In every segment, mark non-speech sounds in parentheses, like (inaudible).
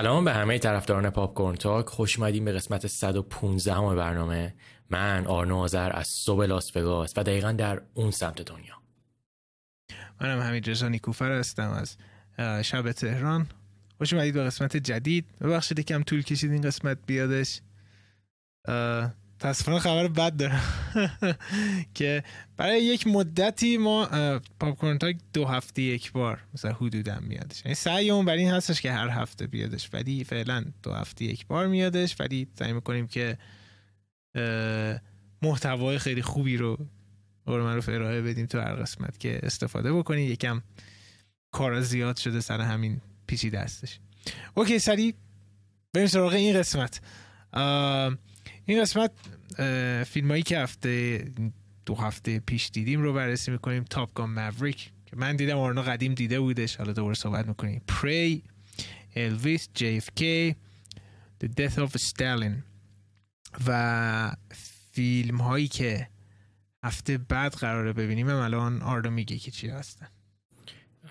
سلام به همه طرفداران Popcorn Talk. خوش اومدیم به قسمت 115 هم برنامه. من آرنو آذر از صبح لاس وگاس و دقیقا در اون سمت دنیا. منم حمیدرضا نیکوفر هستم از شب تهران. خوش اومدید به قسمت جدید. ببخشید یکم طول کشید این قسمت بیادش. تصفیه خبر بد دارم. (laughs) که برای یک مدتی ما Pop Talk دو هفته یک بار مثلا حدودا میادش. یعنی سعی اون بر این هستش که هر هفته بیادش ولی فعلا دو هفته یک بار میادش. ولی سعی می‌کنیم که محتوای خیلی خوبی رو قول من رو ارائه بدیم تو هر قسمت که استفاده بکنید یکم کارا زیاد شده سر همین پیچیده هستش. اوکی سری بریم سراغ این قسمت. این قسمت فیلم هایی که هفته دو هفته پیش دیدیم رو بررسی می‌کنیم. تاپ گان موریک که من دیدم آرنا قدیم دیده بودش. حالا دوباره صحبت می‌کنیم. پری الویس کی The Death of Stalin. و فیلم هایی که هفته بعد قراره ببینیم الان آرنا میگه که چی هستن.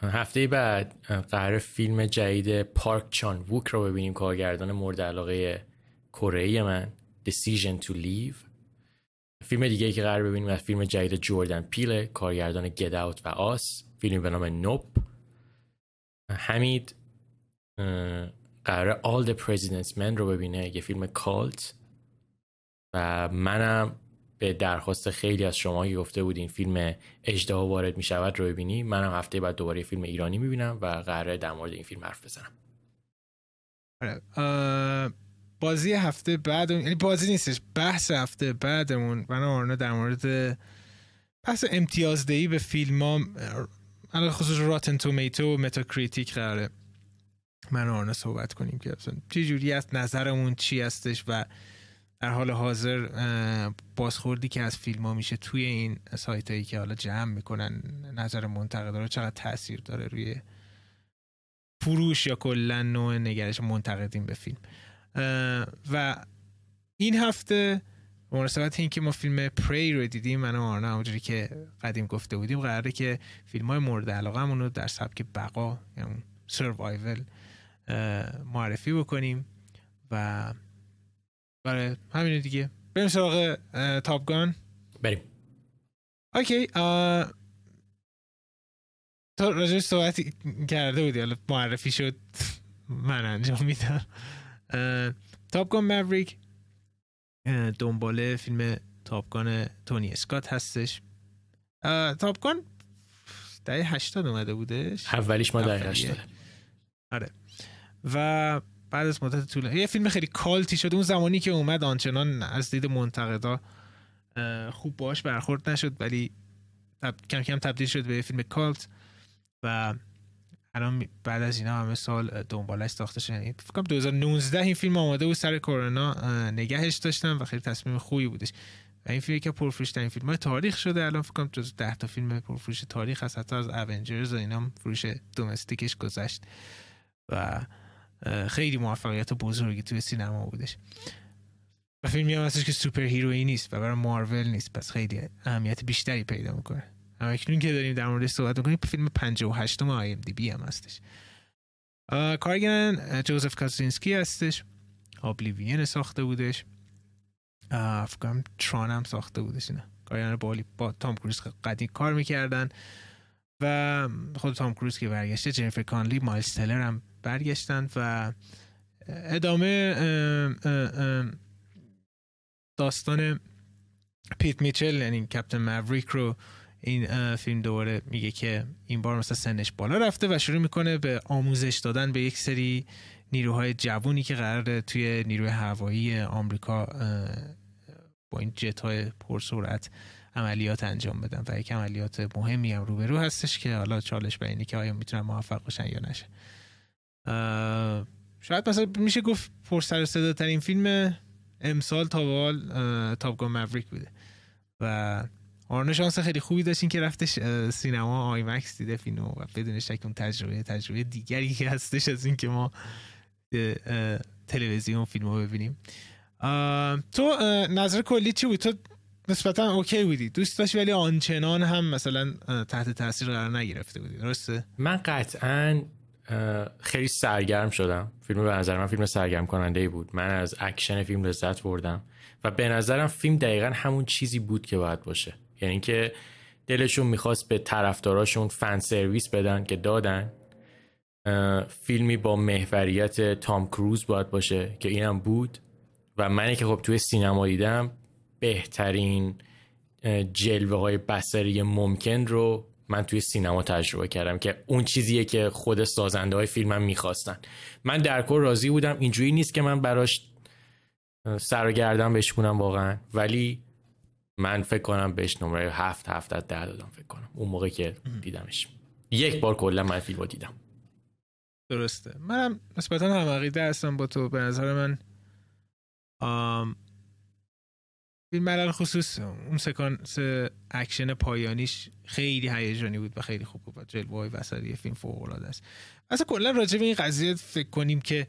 هفته بعد قرار فیلم جدید پارک چان ووک رو ببینیم کارگردان مورد علاقه کره من. Decision to Leave. فیلم دیگه که قرار ببینیم از فیلم جدید جوردن پیل کارگردان Get Out و آس. فیلم به نام نوپ حمید قرار All the President's Men رو ببینه یه فیلم کالت. و منم به درخواست خیلی از شما که گفته بودین فیلم اجده وارد می شود رو ببینی. منم هفته بعد دوباره فیلم ایرانی می بینم و قراره در مورد این فیلم حرف بزنم. آره، بازی هفته بعد یعنی بازی نیستش بحث هفته بعدمون. من آرنا در مورد بحث امتیازدهی به فیلم ها علی‌الخصوص Rotten Tomato و Metacritic قراره من و آرنو صحبت کنیم که چه جوری است نظرمون چی هستش و در حال حاضر بازخوردی که از فیلم ها میشه توی این سایت هایی که حالا جمع می‌کنن نظر منتقدا رو چقدر تاثیر داره روی فروش یا کلا نوع نگرش منتقدین به فیلم. و این هفته مناسبت این که ما فیلم پری رو دیدیم من و آرنا همونجوری که قدیم گفته بودیم قراره که فیلم های مورد علاقه رو در سبک بقا یعنی سروایول معرفی بکنیم و برای همین دیگه. بریم سراغ تاپ بریم. اوکی تو راجعش صحبت کرده بودی حالا معرفی شد (laughs) من انجام میدم. تاپگان موریک دنباله فیلم تاپگان تونی اسکات هستش. تاپگان دهه هشتاد اومده بودش. اولیش ما دهه هشتاد آره. و بعد از مدت طول یه فیلم خیلی کالتی شده. اون زمانی که اومد آنچنان از دید منتقدا خوب باش برخورد نشد ولی کم کم تبدیل شد به فیلم کالت و الان بعد از اینا همه سال دنبالش ساخته شده یعنی فکر کنم 2019 این فیلم آماده بود سر کرونا نگهش داشتم و خیلی تصمیم خوبی بودش. و این فیلمی که پرفروش ترین فیلم های تاریخ شده. الان فکر کنم جز 10 تا فیلم پرفروش تاریخ هست. حتی از اونجرز و اینا فروش دومستیکش گذشت. و خیلی موفقیت بزرگی توی سینما بودش. و فیلمی هم هستش که سوپر هیروی نیست و برای مارول نیست. پس خیلی اهمیت بیشتری پیدا می‌کنه. Top Gun که داریم در موردش صحبت می‌کنیم فیلم 58 م IMDb هم هستش. کارگردان جوزف کاسینسکی هستش. Oblivion ساخته بودش. فکر کنم Tron هم ساخته بودش اینا کارگردان بالی با تام کروز قدیم کار می‌کردن و خود تام کروز که برگشته جنیفر کانلی مایلز تلر هم برگشتن و ادامه داستان پیت میچل یعنی کپتن موریک رو این فیلم دوباره میگه که این بار مثلا سنش بالا رفته و شروع می‌کنه به آموزش دادن به یک سری نیروهای جوونی که قراره توی نیروی هوایی آمریکا با این جت های پرسرعت عملیات انجام بدن و یک عملیات مهمی هم روبرو هستش که حالا چالش به اینه که آیا می‌تونن موفق باشن یا نشه شاید مثلا میشه گفت پر سر و صدا ترین فیلم امسال تا به Top Gun Maverick بوده و آرنو شانس خیلی خوبی داشتین که رفتش سینما IMAX دیده فیلمو و بدون شک اون تجربه تجربه دیگری که هستش از اینکه ما تلویزیون فیلمو ببینیم. تو نظر کلی چی بود؟ تو نسبتا OK بودی دوست داشتی ولی آنچنان هم مثلا تحت تاثیر قرار نگرفته بودی درسته؟ من قطعا خیلی سرگرم شدم. فیلم به نظر من فیلم سرگرم کننده بود. من از اکشن فیلم لذت بردم. و به نظرم فیلم دقیقا همون چیزی بود که باید باشه. یعنی اینکه دلشون می‌خواست به طرفداراشون fan service بدن که دادن. فیلمی با محوریت تام کروز باید باشه که اینم بود. و منی که خب توی سینما دیدم بهترین جلوه های بسری ممکن رو من توی سینما تجربه کردم که اون چیزیه که خود سازنده های فیلمم می‌خواستن. من در کل راضی بودم. اینجوری نیست که من براش سر و گردم بشکونم واقعا. ولی من فکر کنم بهش نمره هفت هفت از ده دادم فکر کنم. اون موقع که دیدمش. یک بار کلا من فیلم دیدم. درسته. منم نسبتا هم عقیده هستم با تو. به نظر من آم فیلم علی‌الخصوص اون سکانس اکشن پایانیش خیلی هیجانی بود و خیلی خوب بود جلوه های بصری فیلم فوق العاده است. اصلا کلا راجع به این قضیه فکر کنیم که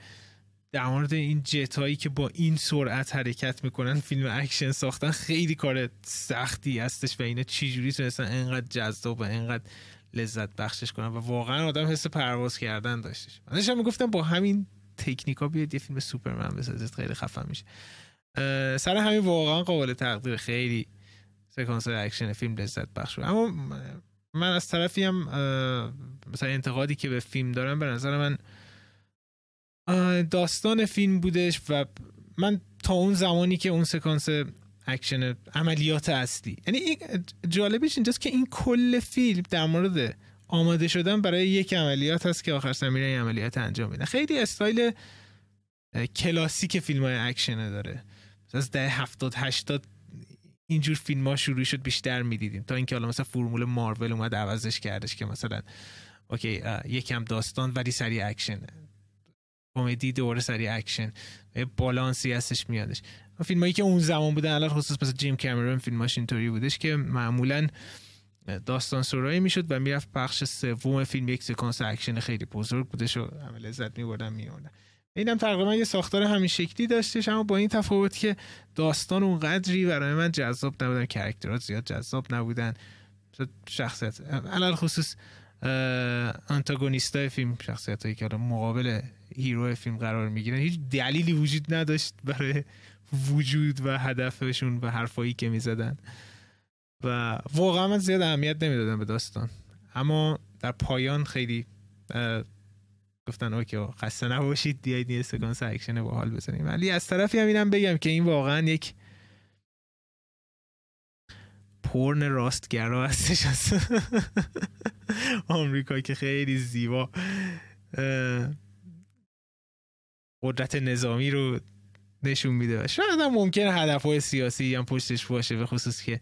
در مورد این جت هایی که با این سرعت حرکت می‌کنن فیلم اکشن ساختن خیلی کار سختی هستش و اینا چجوری تونستن انقدر جذاب و انقدر لذت بخشش کنن و واقعا آدم حس پرواز کردن داشتش. من داشتم می‌گفتم با همین تکنیکا بیاد یه فیلم سوپرمن بسازید خیلی خفن میشه. سر همین واقعا قابل تقدیر خیلی سکانس اکشن فیلم لذت بخش اما من از طرفی هم مثلا انتقادی که به فیلم دارم به نظر من داستان فیلم بودش و من تا اون زمانی که اون سکانس اکشن عملیات اصلی یعنی جالبش اینجاست که این کل فیلم در مورد آماده شدن برای یک عملیات هست که آخر سر این عملیات انجام میدن خیلی استایل کلاسیک فیلم های اکشنه داره. از دهه هفتاد هشتاد اینجور فیلم ها شروع شد بیشتر می‌دیدیم. تا اینکه حالا مثلا فرمول مارول اومد عوضش کردش که مثلا OK یکم داستان ولی سری اکشن کمدی دوره سری اکشن. بالانسی هستش میادش. فیلم هایی که اون زمان بودن علی‌الخصوص مثل جیم کامرون فیلماش اینطوری بودش که معمولا داستان سرایی می‌شد و می‌رفت بخش سوم فیلم یک سکانس اکشن خیلی بزرگ بودش و همه لذت میبردن میوردن اینم تقریبا یه ساختار همین شکلی داشتش اما با این تفاوت که داستان اونقدری برای من جذاب نبودن کاراکترا زیاد جذاب نبودن. شخصیت علی‌الخصوص های فیلم شخصیت هایی که مقابل hero فیلم قرار می‌گیرن هیچ دلیلی وجود نداشت برای وجود و هدفشون و حرفایی که می‌زدن. و واقعا من زیاد اهمیت نمی‌دادم به داستان. اما در پایان خیلی گفتن okay خسته نباشید بیاید یه سکانس اکشن باحال بزنیم. ولی از طرفی هم اینم بگم که این واقعا یک پرن راستگرا هستش. (laughs) آمریکا که خیلی زیبا. قدرت نظامی رو نشون میده. شاید هم ممکنه هدف های سیاسی هم پشتش باشه به خصوص که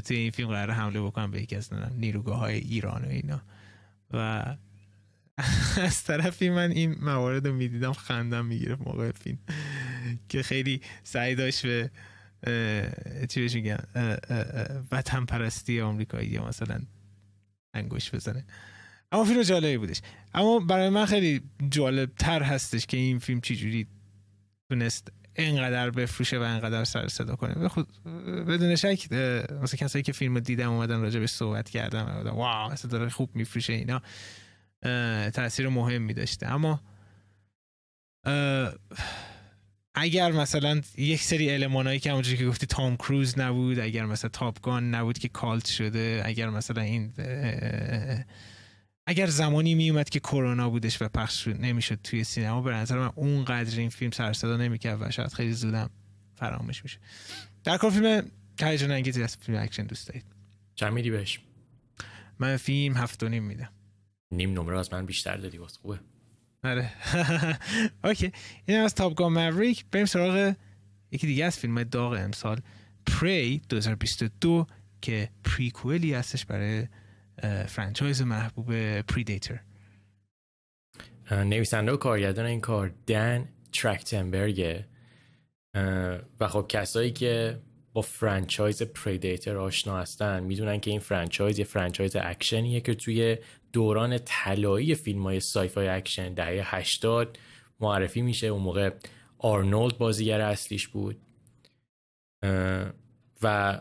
توی این فیلم قرار حمله بکنم به یکی از نیروگاه های ایران و اینا. و (laughs) از طرفی من این موارد رو می‌دیدم خندم می‌گیره موقع فیلم. که خیلی سعی داشت به چی بهش میگن وطن پرستی آمریکایی مثلا انگوش بزنه. اما فیلم جالبی بودش. اما برای من خیلی جالب تر هستش که این فیلم چجوری تونست اینقدر بفروشه و اینقدر سر صدا کنه. خود بدون شک مثلا کسایی که فیلم دیدم اومدن راجع به صحبت کردم واو اصلا داره خوب میفروشه اینا. تاثیر مهمی داشته. اما اگر مثلا یک سری المانایی که همونجوری که گفتی تام کروز نبود اگر مثلا تاپگان نبود که کالت شده اگر مثلا این اگر زمانی میومد که کرونا بودش و پخش نمی‌شد توی سینما به نظر من اونقدر این فیلم سر صدا نمی‌کرد و شاید خیلی زودم فراموش میشه. در کل فیلم هیجان انگیزی از فیلم اکشن دوست دارید. چند میدی بهش؟ من فیلم هفت و نیم میدم. نیم نمره از من بیشتر دادی واسه خوبه. آره. (laughs) okay. این از Top Gun Maverick بریم سراغ یکی دیگه از فیلم داغ امسال. Prey 2022 که prequel ی هستش برای franchise محبوب Predator نویسنده و کارگردان این کار Dan Trachtenberg ه و خب کسایی که با franchise Predator آشنا هستن می‌دونن که این franchise یه franchise اکشنیه که توی دوران طلایی فیلم های sci-fi اکشن دهه 80 معرفی میشه. اون موقع آرنولد بازیگر اصلیش بود. و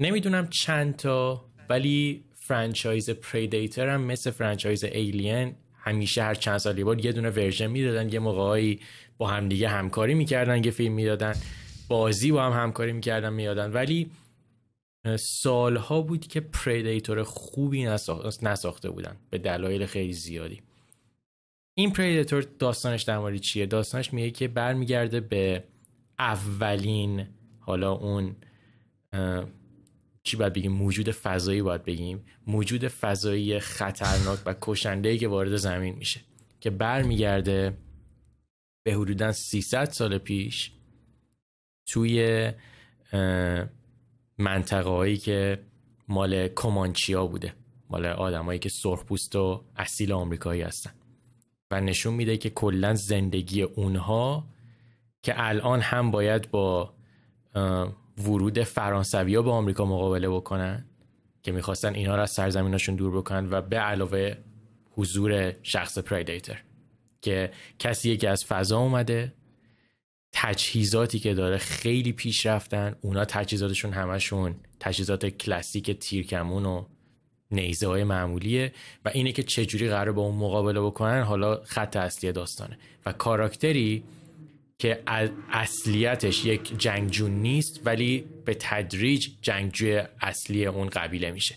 نمی‌دونم چند تا ولی franchise Predator هم مثل franchise Alien همیشه هر چند سالی بار یه دونه version می‌دادن یه موقعی با همدیگه همکاری می‌کردن یه فیلم می‌دادن بازی با هم همکاری می‌کردن می‌دادن ولی سالها بود که Predator خوبی نساخته بودن به دلایل خیلی زیادی. این Predator داستانش در مورد چیه؟ داستانش میگه که برمیگرده به اولین حالا اون چی باید بگیم؟ موجود فضایی باید بگیم. موجود فضایی خطرناک و کشنده که وارد زمین میشه که برمیگرده به حدودا 300 سال پیش توی منطقه هایی که مال کومانچیا بوده مال آدمایی که سرخپوست و اصیل آمریکایی هستن. و نشون میده که کلا زندگی اونها که الان هم باید با ورود فرانسوی ها به آمریکا مقابله بکنن که می‌خواستن اینا رو از سرزمیناشون دور بکنن و به علاوه حضور شخص پریدیتر که کسی که از فضا اومده تجهیزاتی که داره خیلی پیش رفتن اونا تجهیزاتشون همشون تجهیزات کلاسیک تیرکمون و نیزه های معمولیه و اینه که چجوری قرار با اون مقابله بکنن حالا خط اصلی داستانه. و کاراکتری که اصلیتش یک جنگجو نیست ولی به تدریج جنگجوی اصلی اون قبیله میشه.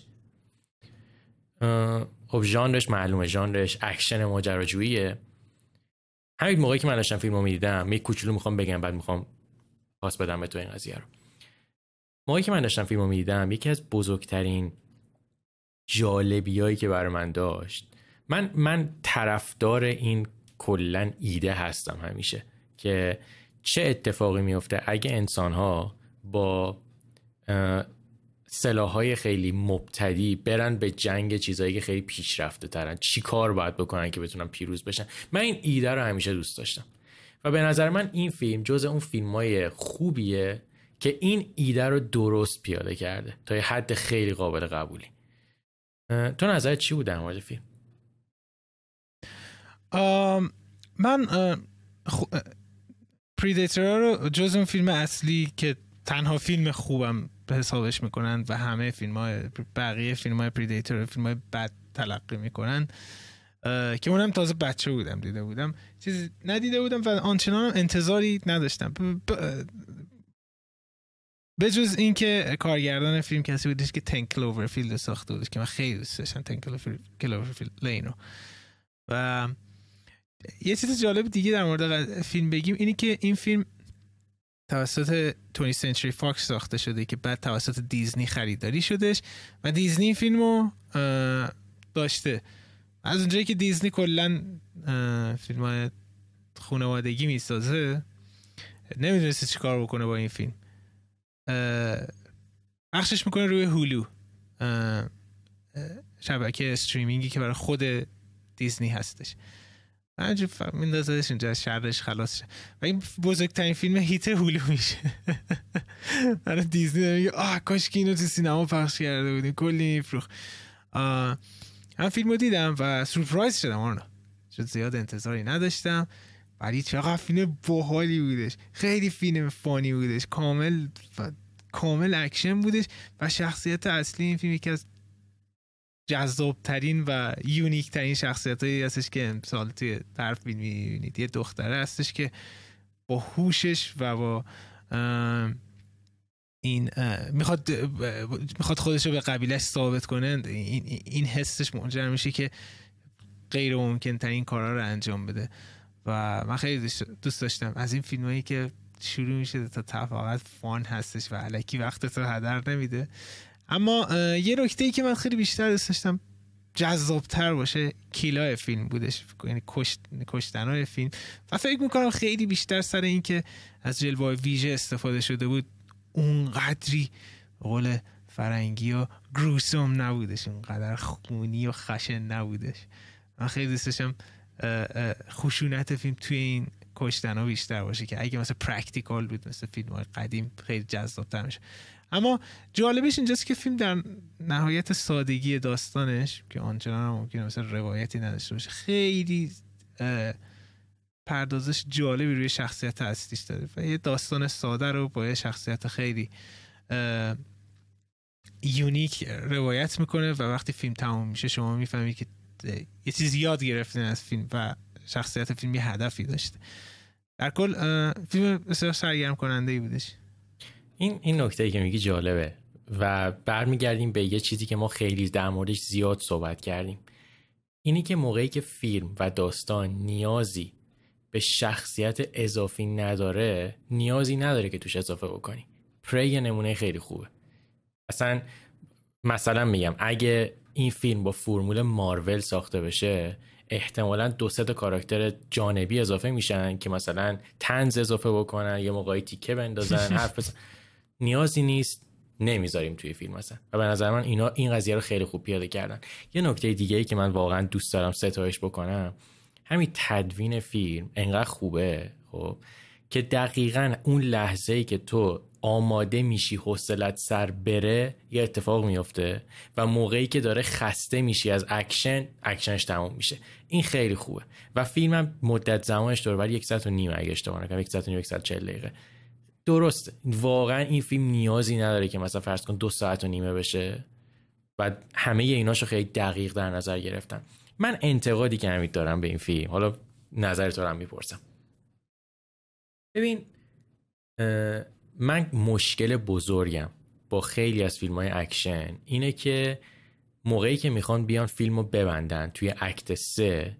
خب ژانرش معلومه. ژانرش اکشن ماجراجوییه. همین موقعی که من داشتم فیلمو می‌دیدم یک کوچولو می‌خوام بگم بعد می‌خوام پاس بدم به تو این قضیه رو. موقعی که من داشتم فیلمو می‌دیدم یکی از بزرگترین جالبیایی که برای من داشت من من طرفدار این کلا ایده هستم همیشه. که چه اتفاقی میفته اگه انسان ها با سلاحهای خیلی مبتدی برن به جنگ چیزهایی که خیلی پیشرفته ترن. چی کار باید بکنن که بتونن پیروز بشن؟ من این ایده رو همیشه دوست داشتم. و به نظر من این فیلم جز اون فیلم های خوبیه که این ایده رو درست پیاده کرده تا یه حد خیلی قابل قبولی. تو نظر چی بود در مورد فیلم؟ من پریدیتر رو جز اون فیلم اصلی که تنها فیلم خوبم به حسابش می‌کنن و همه فیلم های بقیه فیلم های پریدیتر فیلم های بد تلقی می‌کنن که اونم تازه بچه بودم دیده بودم. چیز ندیده بودم و آنچنان انتظاری نداشتم. به جز اینکه کارگردان فیلم کسی بودش که Ten Cloverfield ساخته بودش که من خیلی دوست داشتم Ten Cloverfield Lane و و یه چیز جالب دیگه در مورد فیلم بگیم اینی که این فیلم توسط Twentieth Century Fox ساخته شده که بعد توسط دیزنی خریداری شدش و دیزنی فیلمو داشته. از اونجایی که دیزنی کلا فیلم های خانوادگی می‌سازه نمی‌دونسته چی کار بکنه با این فیلم. بخشش می‌کنه روی هولو شبکه استریمینگی که برای خود دیزنی هستش. همینجور میندازدش اینجا از شرش خلاص شه. و این بزرگترین فیلم هیت هولو میشه. برای (laughs) دیزنی میگه آه کاش که اینو تو سینما پخش کرده بودیم. کلی میفروخت فیلم رو دیدم و سورپرایز شدم آنو چون زیاد انتظاری نداشتم. ولی چقدر فیلم باحالی بودش. خیلی فیلم fun ی بودش. کامل کامل اکشن بودش و شخصیت اصلی این فیلم یکی از جذابترین و unique ترین شخصیت هایی هستش که امسال توی در فیلم می‌بینید یه دختره هستش که با هوشش و با این می‌خواد می‌خواد خودش رو به قبیلش ثابت کنه این, این حسش منجر میشه که غیر ممکن ترین کارا رو انجام بده. و من خیلی دوست داشتم. از این فیلم هایی که شروع میشه تا تفاقت فان هستش و علکی وقت تو هدر نمیده. اما یه نکته ای که من خیلی بیشتر دوست داشتم جذابتر باشه کیلا فیلم بودش یعنی کشتن فیلم. و فکر می‌کنم خیلی بیشتر سر این که از جلوه ویژه استفاده شده بود اونقدری قول فرنگی و gruesome نبودش اونقدر خونی و خشن نبودش. من خیلی دوست داشتم خشونت فیلم توی این کشتن ها بیشتر باشه که اگه مثل practical بود مثل فیلم های قدیم خیلی جذابتر میشه اما جالبش اینجاست که فیلم در نهایت سادگی داستانش که آنچنان ممکنه مثل روایتی نداشته باشه خیلی پردازش جالبی روی شخصیت اصلیش داره و یه داستان ساده رو با یه شخصیت خیلی یونیک روایت می‌کنه و وقتی فیلم تموم میشه شما می‌فهمید که یه چیزی یاد گرفتین از فیلم و شخصیت فیلم یه هدفی داشته. در کل فیلم بسیار سرگرم کننده ای بودش. این این نکته ای که میگی جالبه و برمیگردیم به یه چیزی که ما خیلی در موردش زیاد صحبت کردیم. اینی که موقعی که فیلم و داستان نیازی به شخصیت اضافی نداره نیازی نداره که توش اضافه بکنی. پری یه نمونه خیلی خوبه. اصلا مثلا میگم اگه این فیلم با فرمول مارول ساخته بشه احتمالا دو تا کاراکتر جانبی اضافه میشن که مثلا تنز اضافه بکنن یه موقعی تیکه بندازن (laughs) حرف بزن. نیازی نیست. نمی‌ذاریم توی فیلم مثلا و به نظر من اینا این قضیه رو خیلی خوب پیاده کردن. یه نکته دیگه ای که من واقعا دوست دارم ستایش بکنم همین تدوین فیلم انقدر خوبه خب که دقیقا اون لحظه ای که تو آماده میشی حوصلت سر بره یه اتفاق میفته و موقعی که داره خسته میشی از اکشن اکشنش تموم میشه. این خیلی خوبه. و فیلمم مدت زمانش داره ولی یک ساعت و نیم اگه اشتباه نکنم یک ساعت و نیم یک ساعت چل دقیقه. درسته. واقعا این فیلم نیازی نداره که مثلا فرض کن دو ساعت و نیمه بشه. و همه ایناشو خیلی دقیق در نظر گرفتن من انتقادی که همین دارم به این فیلم حالا نظر تو هم می‌پرسم. ببین من مشکل بزرگم با خیلی از فیلم های اکشن اینه که موقعی که می‌خوان بیان فیلم رو ببندن توی act سه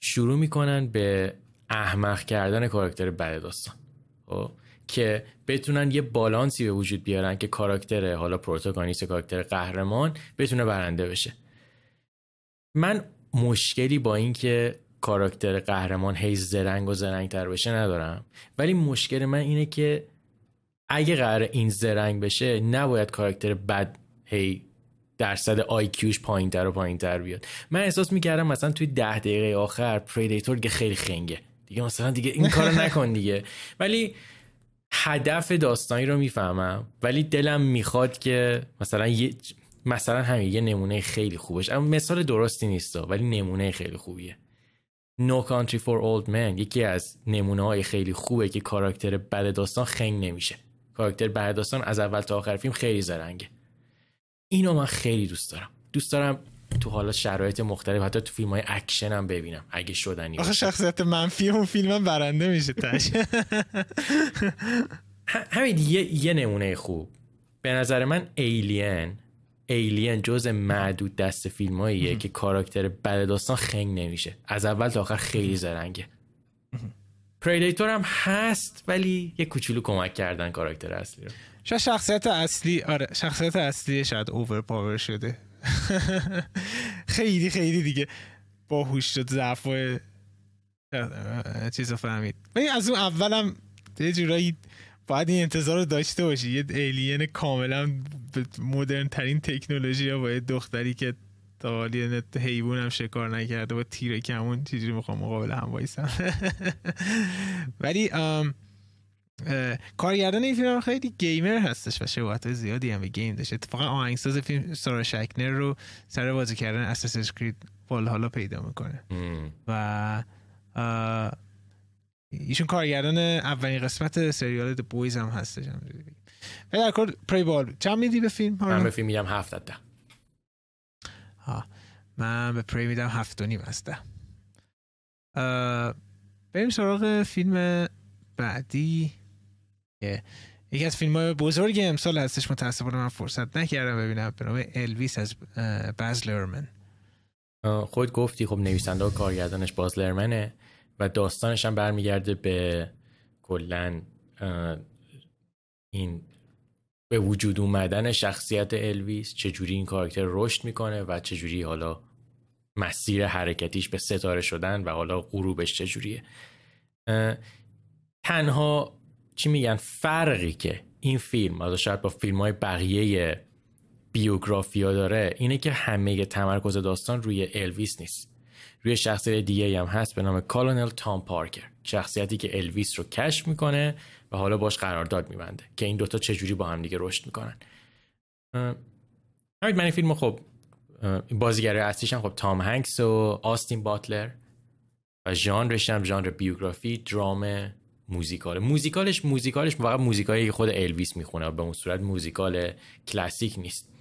شروع می‌کنن به احمق کردن کاراکتر بد داستان. خب؟ که بتونن یه بالانسی به وجود بیارن که کاراکتر حالا protagonist کاراکتر قهرمان بتونه برنده بشه. من مشکلی با این که کاراکتر قهرمان هی زرنگ و زرنگ تر بشه ندارم. ولی مشکل من اینه که اگه قرار این زرنگ بشه نباید کاراکتر بد هی درصد آیکیوش پایین تر و پایین تر بیاد. من احساس می‌کردم مثلا توی ده دقیقه آخر پریدیتور دیگه خیلی خنگه. دیگه مثلا دیگه این کارو (laughs) نکن دیگه. ولی هدف داستانی رو می‌فهمم ولی دلم می‌خواد که مثلا یه مثلا همین یه نمونه خیلی خوبش. اما مثال درستی نیست ولی نمونه خیلی خوبیه. No Country for Old Men یکی از نمونه های خیلی خوبه که کاراکتر بد داستان خنگ نمیشه. کاراکتر بد داستان از اول تا آخر فیلم خیلی زرنگه. اینو من خیلی دوست دارم. دوست دارم تو حالا شرایط مختلف حتی تو فیلم های اکشن هم ببینم اگه شدنی آخه شخصیت منفی اون فیلم هم برنده میشه تش. (laughs) همین یه, یه نمونه خوب. به نظر من Alien Alien جز معدود دست فیلماییه که کاراکتر بد داستان خنگ نمیشه. از اول تا آخر خیلی زرنگه. Predator هم هست ولی یه کوچولو کمک کردن کاراکتر اصلی رو. شاید شخصیت اصلی آره شخصیت اصلی شاید overpower شده. (laughs) خیلی خیلی دیگه باهوش شد ضعف چیز فهمید. ولی از اون اولم یه جورایی باید این انتظار رو داشته باشی. یه ایلین کاملا مدرن ترین تکنولوژی با یه دختری که تا حالی حیوان هم شکار نکرده با تیر کمون چیزی می‌خوام مقابل هم وایسم. (laughs) ولی کارگردان این فیلم خیلی گیمر هستش و شباهت زیادی هم به گیم داشته. اتفاقا آهنگساز فیلم سارا شکنر رو سر بازی کردن اساسنز کرید حالا پیدا می‌کنه. و ایشون کارگردان اولین قسمت سریال د بویز هم هستش. و در کل پری بال چند میدی به فیلم؟ من به فیلم میدم هفت ده. من به پری میدم هفت و نیم از ده. بریم سراغ فیلم بعدی. یکی از فیلم های بزرگ امسال هستش متاسفانه من فرصت نکردم ببینم به نام الویس از باز لرمن خود گفتی خب نویسنده و کارگردانش باز لرمنه و داستانش هم برمیگرده به کلا این به وجود اومدن شخصیت الویس چجوری این کاراکتر رشد می‌کنه و چجوری حالا مسیر حرکتیش به ستاره شدن و حالا غروبش چجوریه. تنها چی میگن؟ فرقی که این فیلم حالا شاید با فیلم های بقیه بیوگرافیا داره اینه که همه تمرکز داستان روی الویس نیست. روی شخصیت دیگه هم هست به نام Colonel تام پارکر. شخصیتی که الویس رو کشف می‌کنه و حالا باش قرارداد میبنده که این دوتا چجوری با هم دیگه رشد می‌کنن. همین من این فیلم خب بازیگر اصلیش هم خب تام هنکس و آستین باتلر و ژانرش هم ژانر بیوگرافی درام موزیکال. موزیکالش موزیکالش موزیکایی که خود الویس می‌خونه به اون صورت موزیکال کلاسیک نیست.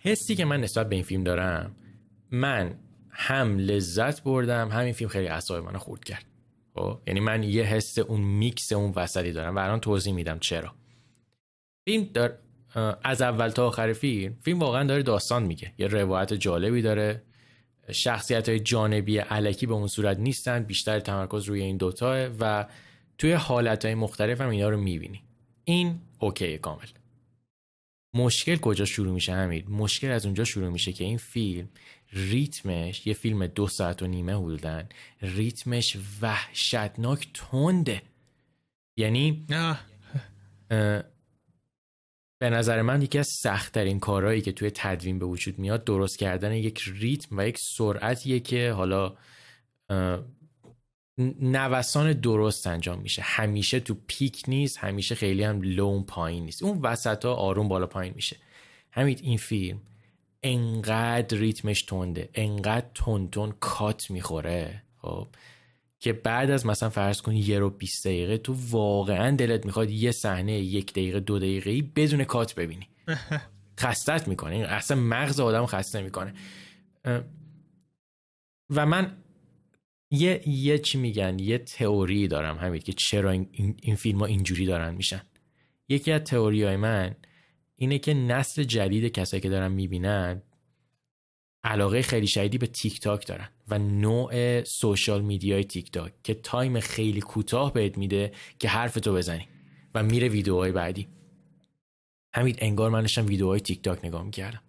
حسی که من نسبت به این فیلم دارم من هم لذت بردم همین فیلم خیلی اعصاب منو خورد کرد. خب؟ یعنی من یه حس اون میکس اون وسطی دارم و الان توضیح میدم چرا. فیلم دار از اول تا آخر فیلم فیلم واقعا داره داستان میگه. یه روایت جالبی داره. شخصیت های جانبی علکی به اون صورت نیستن بیشتر تمرکز روی این دوتاه و توی حالت های مختلف هم اینا رو می‌بینی. این اوکی کامل. مشکل کجا شروع میشه همین مشکل از اونجا شروع میشه که این فیلم ریتمش یه فیلم دو ساعت و نیمه بودن ریتمش وحشتناک تنده. یعنی به نظر من یکی از سختترین کارهایی که توی تدوین به وجود میاد درست کردن یک ریتم و یک سرعتیه که حالا نوسان درست انجام میشه. همیشه تو پیک نیست همیشه خیلی هم لون پایین نیست. اون وسط ها آروم بالا پایین میشه. همین این فیلم انقدر ریتمش تنده انقدر تون تون کات می‌خوره. خب که بعد از مثلا فرض کنی یه رو 20 دقیقه تو واقعا دلت می‌خواد یه صحنه یک دقیقه دو دقیقه ای بدون کات ببینی. (laughs) خستت می‌کنه. اصلا مغز آدم خسته می‌کنه. و من یه یه چی میگن؟ یه تئوری دارم همین که چرا این, این فیلم ها اینجوری دارن میشن. یکی از تئوری های من اینه که نسل جدید کسایی که دارن می‌بینن علاقه خیلی شدیدی به تیک تاک دارن و نوع social media ی تیک تاک که time خیلی کوتاه بهت میده که حرف تو بزنی و میره ویدیوهای بعدی. همین انگار من داشتم ویدیوهای تیک تاک نگاه می‌کردم.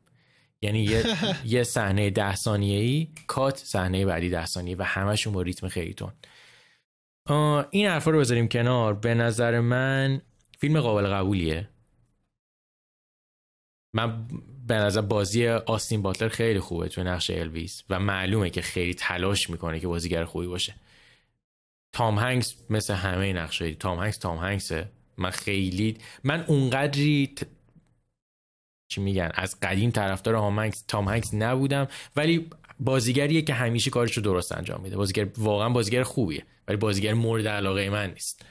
یعنی یه (laughs) یه صحنه ده ثانیه ای کات صحنه بعدی ده ثانیه و همشون با ریتم خیلی تون این حرفا رو بذاریم کنار. به نظر من فیلم قابل قبولیه. من به نظر بازی آستین باتلر خیلی خوبه توی نقش الویس و معلومه که خیلی تلاش می‌کنه که بازیگر خوبی باشه. تام هنگس مثل همه نقشه تام هنگس تام هنگسه. من خیلی من اونقدری چی میگن؟ از قدیم طرفدار هامنکس تام هنگس نبودم ولی بازیگریه که همیشه کارش رو درست انجام میده. بازیگر واقعا بازیگر خوبیه ولی بازیگر مورد علاقه من نیست.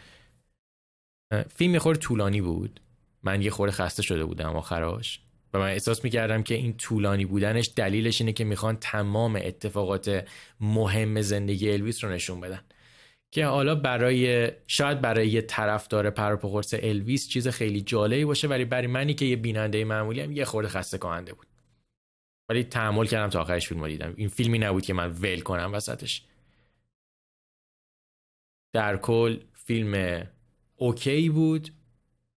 فیلم یه طولانی بود. من یه خورده خسته شده بودم آخراش. و من احساس می‌کردم که این طولانی بودنش دلیلش اینه که می‌خوان تمام اتفاقات مهم زندگی الویس رو نشون بدن. که حالا برای شاید برای یه طرفدار پروپقرص الویس چیز خیلی جالبی باشه ولی برای منی که یه بیننده معمولی هم یه خورده خسته کننده بود. ولی تحمل کردم تا آخرش فیلم دیدم. این فیلمی نبود که من ول کنم وسطش. در کل فیلم اوکی بود.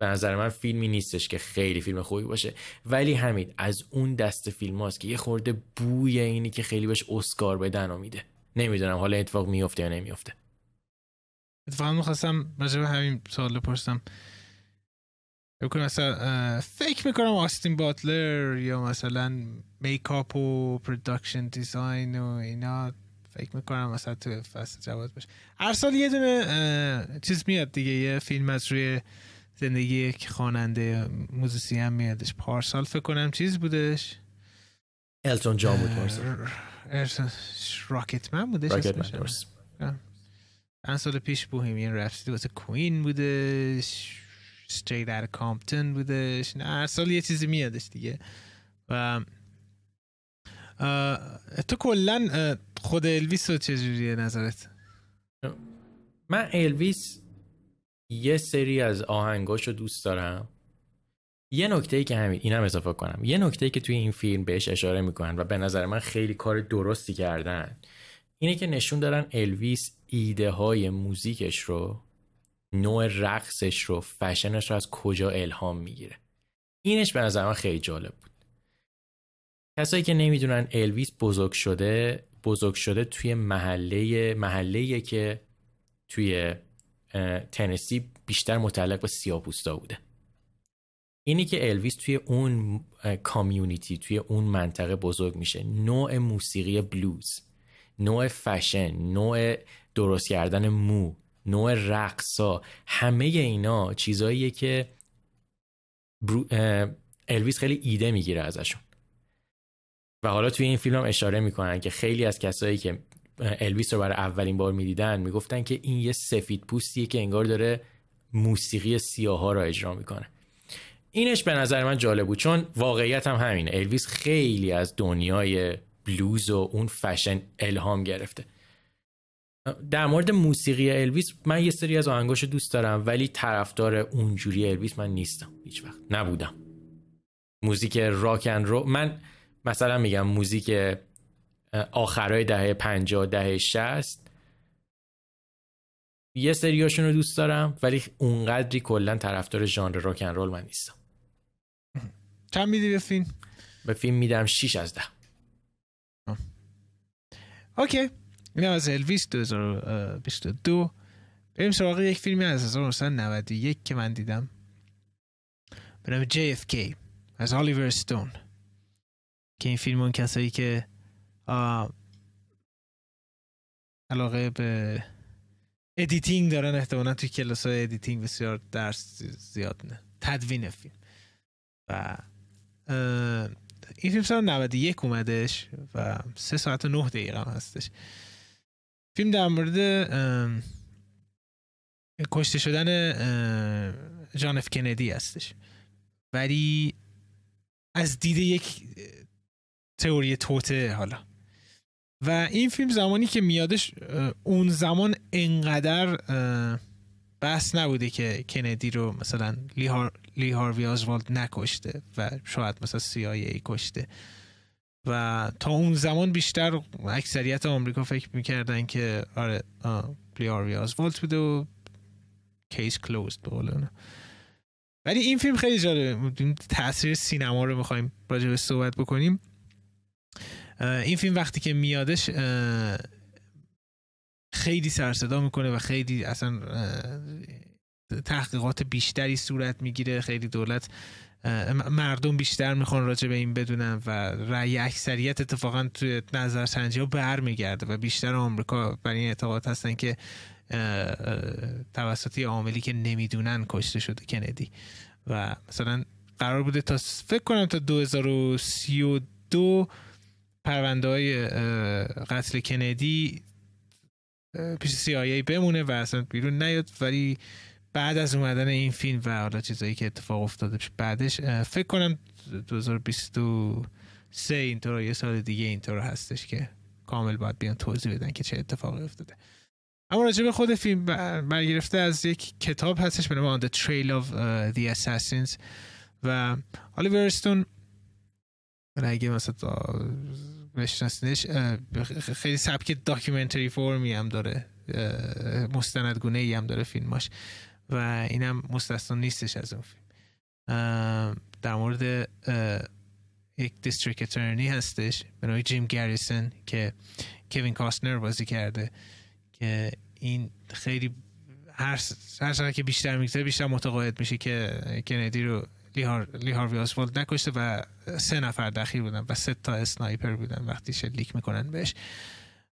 به نظر من فیلمی نیستش که خیلی فیلم خوبی باشه. ولی همین از اون دست فیلم هاست که یه خورده بوی اینی که خیلی بهش اسکار بدن و نمی‌دونم حالا اتفاق میفته یا نمیفته اتفاقا می‌خواستم راجع همین سوال بپرسم. بکنم مثلا فکر می‌کنم آستین باتلر یا مثلا makeup و production design و اینا فکر می‌کنم مثلا تو فصل جوایز باشه. هر سال یه دونه چیز میاد دیگه یه فیلم از روی زندگی یک خواننده موزیسین هم میادش. پارسال فکر کنم چیز بودش؟ التون جان بود پارسال. Rocketman بودش Rocket من سال پیش Bohemian Rhapsody واسه Queen بودش. Straight Outta Compton بودش. نه هر سال یه چیزی میادش دیگه. و تو کلا خود الویس رو چجوریه نظرت؟ من الویس یه سری از آهنگاش رو دوست دارم. یه نکته ای که همین اینم اضافه کنم. یه نکته ای که توی این فیلم بهش اشاره می‌کنن و به نظر من خیلی کار درستی کردن اینه که نشون دارن الویس ایده های موزیکش رو نوع رقصش رو فشنش رو از کجا الهام می‌گیره. اینش به نظر من خیلی جالب بود. کسایی که نمی‌دونن الویس بزرگ شده بزرگ شده توی محله محله که توی تنسی بیشتر متعلق به سیاپوستا بوده. اینی که الویس توی اون کامیونیتی توی اون منطقه بزرگ میشه نوع موسیقی بلوز نوع فشن نوع درست کردن مو نوع رقصا همه اینا چیزاییه که الویس خیلی ایده می‌گیره ازشون. و حالا توی این فیلم هم اشاره می‌کنن که خیلی از کسایی که الویس رو برای اولین بار می‌دیدن می‌گفتن که این یه سفید پوستیه که انگار داره موسیقی سیاه ها رو اجرا می‌کنه. اینش به نظر من جالب بود چون واقعیت هم همینه. الویس خیلی از دنیای بلوز و اون فشن الهام گرفته. در مورد موسیقی الویس من یه سری از آهنگاشو دوست دارم ولی طرفدار اونجوری الویس من نیستم. هیچ وقت. نبودم. موزیک rock and roll من مثلا میگم موزیک آخرای دهه 50 دهه 60 یه سریاشون رو دوست دارم ولی اونقدری کلا طرفدار ژانر rock and roll من نیستم. چند میدی به فیلم؟ به فیلم میدم 6 از 10 okay. این از الویس 2022 بریم سراغ یک فیلمی از 1991 که من دیدم. به نام JFK از آلیور استون که این فیلم اون کسایی که علاقه به editing دارن احتمالا توی کلاس های editing بسیار درس زیاد نه. تدوین فیلم. و این فیلم سال 91 اومدش و سه ساعت و نه دقیقه هم هستش. فیلم در مورد کشته شدن جان اف کندی هستش. ولی از دید یک تئوری توته حالا. و این فیلم زمانی که میادش اون زمان انقدر بحث نبوده که کندی رو مثلا لی, هاروی آزوالد نکشته و شاید مثلا CIA کشته. و تا اون زمان بیشتر اکثریت آمریکا فکر می‌کردن که آره لی هاروی آزوالد بوده و کیس کلوزد به ولی این فیلم خیلی جالبه. تاثیر سینما رو می‌خوایم راجع به صحبت بکنیم. این فیلم وقتی که میادش خیلی سرصدا می‌کنه و خیلی اصلا تحقیقات بیشتری صورت می‌گیره خیلی دولت مردم بیشتر می‌خوان راجع به این بدونن و رأی اکثریت اتفاقا توی نظرسنجی ها برمیگرده و بیشتر آمریکا بر این اعتقاد هستن که توسط عاملی که نمی‌دونن کشته شده کندی. و مثلا قرار بوده تا فکر کنم تا 2032 پرونده های قتل کندی پیش CIA بمونه و اصلا بیرون نیاد. ولی بعد از اومدن این فیلم و حالا چیزایی که اتفاق افتاده بعدش فکر کنم 2023 اینطور یه سال دیگه اینطور هستش که کامل باید بیان توضیح بدن که چه اتفاقی افتاده. اما راجع به خود فیلم برگرفته از یک کتاب هستش به نام The Trail of the Assassins. و آلیور استون اگه مثلا بشناسینش خیلی سبک documentary فرمی هم داره مستندگونه ای هم داره فیلماش و اینم مستثنا نیستش از اون فیلم. در مورد یک district attorney هستش به نوعی جیم گریسون که کوین کاستنر بازی کرده که این خیلی هر هر که بیشتر میگذره بیشتر متقاعد میشه که کندی رو لی هاروی آسفالد نکشته و سه نفر دخیل بودن و سه تا sniper بودن وقتی شلیک می‌کنن بهش.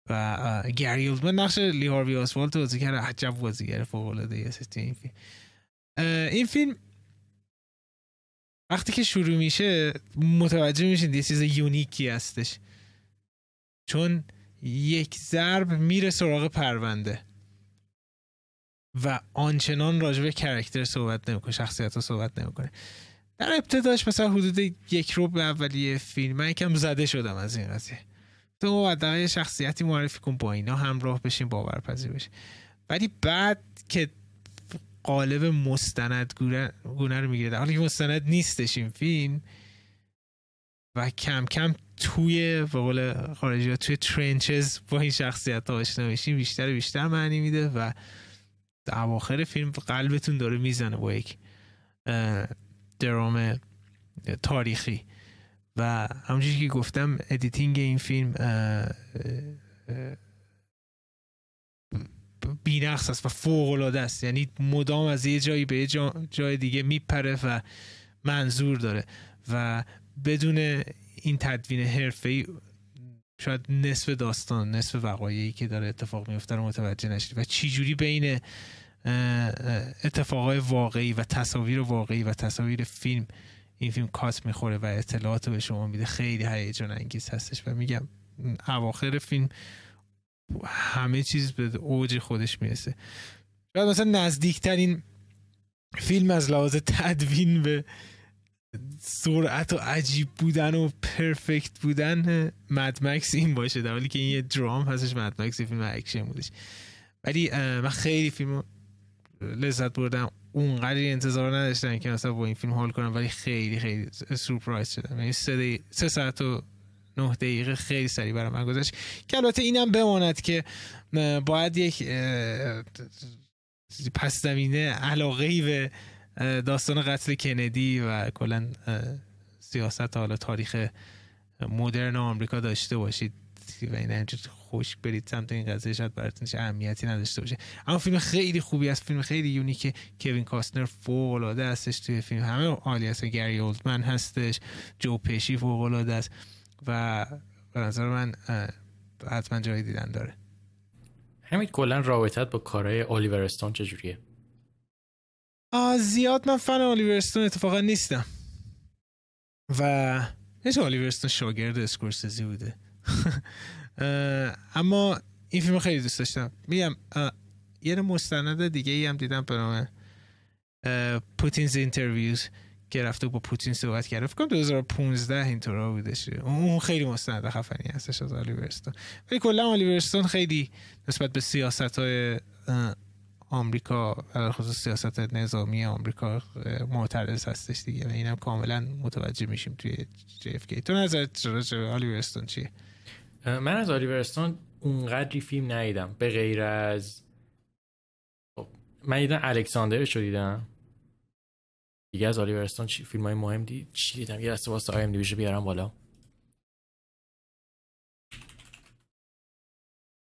و گری اولدمن نقش لی هاروی آسفالد بازی کرده عجب بازیگر فوق العاده این فیلم. این فیلم وقتی که شروع میشه متوجه میشین یه چیز یونیکی هستش. چون یک ضرب میره سراغ پرونده. و آنچنان راجبه کرکتر صحبت نمی‌کنه شخصیت ها صحبت نمی‌کنه. در ابتداش مثلا حدود یک رو به اولیه فیلم من یکم زده شدم از این قضیه. تو حداقل شخصیتی معرفی کن با اینا همراه بشین باورپذیر بشین. ولی بعد که قالب مستند گونه رو می‌گیره حالا که مستند نیستش این فیلم و کم کم توی به قول خارجی توی trenches با این شخصیت ها آشنا بشین بیشتر بیشتر معنی میده و اواخر فیلم قلبتون داره می‌زنه با یک درام تاریخی. و همونجوری که گفتم editing این فیلم بینقص است و فوق العاده است. یعنی مدام از یه جایی به یه جای دیگه میپره و منظور داره. و بدون این تدوین حرفه‌ای شاید نصف داستان نصف وقایعی که داره اتفاق میفته رو متوجه نشید. و چی جوری بین اتفاقای واقعی و تصاویر واقعی و تصاویر فیلم. این فیلم کات می‌خوره و اطلاعات به شما میده. خیلی هیجان انگیز هستش و میگم اواخر فیلم همه چیز به اوج خودش می‌رسه. شاید مثلا نزدیکترین فیلم از لحاظ تدوین به سرعت و عجیب بودن و perfect بودن مد مکس این باشه. در حالی که این یه درام هستش مکس فیلم اکشن بودش. ولی من خیلی فیلم لذت بردم. اونقدر انتظار نداشتم که مثلا با این فیلم حال کنم ولی خیلی خیلی سورپرایز شدم. یعنی سه, سه ساعت و نه دقیقه خیلی سریع برای من گذشت که البته اینم بماند که باید یک پس زمینه علاقه ای به داستان قتل کندی و کلا سیاست حالا تاریخ مدرن آمریکا داشته باشید. و این همچنین خوش برید سمت این قضیه شاید براتون اهمیتی نداشته باشه. اما فیلم خیلی خوبی است فیلم خیلی یونیکه. کوین کاستنر فوق العاده هستش توی فیلم. همه عالی هست گری اولدمن هستش جو پشی فوق العاده است و به نظر من حتما جای دیدن داره. همین کلا رابطت با کارهای الیور استون چجوریه؟ زیاد من فن الیور استون اتفاقا نیستم. و نه الیور استون شاگرد اسکورسزی بوده. (laughs) اما این فیلم خیلی دوست داشتم. میگم یه مستند دیگه ای هم دیدم به نام Putin's Interviews که رفته با پوتین صحبت کرده فکر کنم 2015 اینطورا بودش. اون خیلی مستند خفنی هستش از آلیور استون ولی کلا آلیور استون خیلی نسبت به سیاست های آمریکا خصوص سیاست نظامی آمریکا معترض هستش دیگه. و اینم کاملا متوجه میشیم توی JFK تو نظرت راجع آلیور استون چیه؟ من از آلیور استون اونقدری فیلم ندیدم. به غیر از خب، من دیدم Alexander رو دیدم. دیگه از آلیور استون چی فیلم های مهم دید چی دیدم؟ یه دقیقه وایسا IMDb شو بیارم بالا.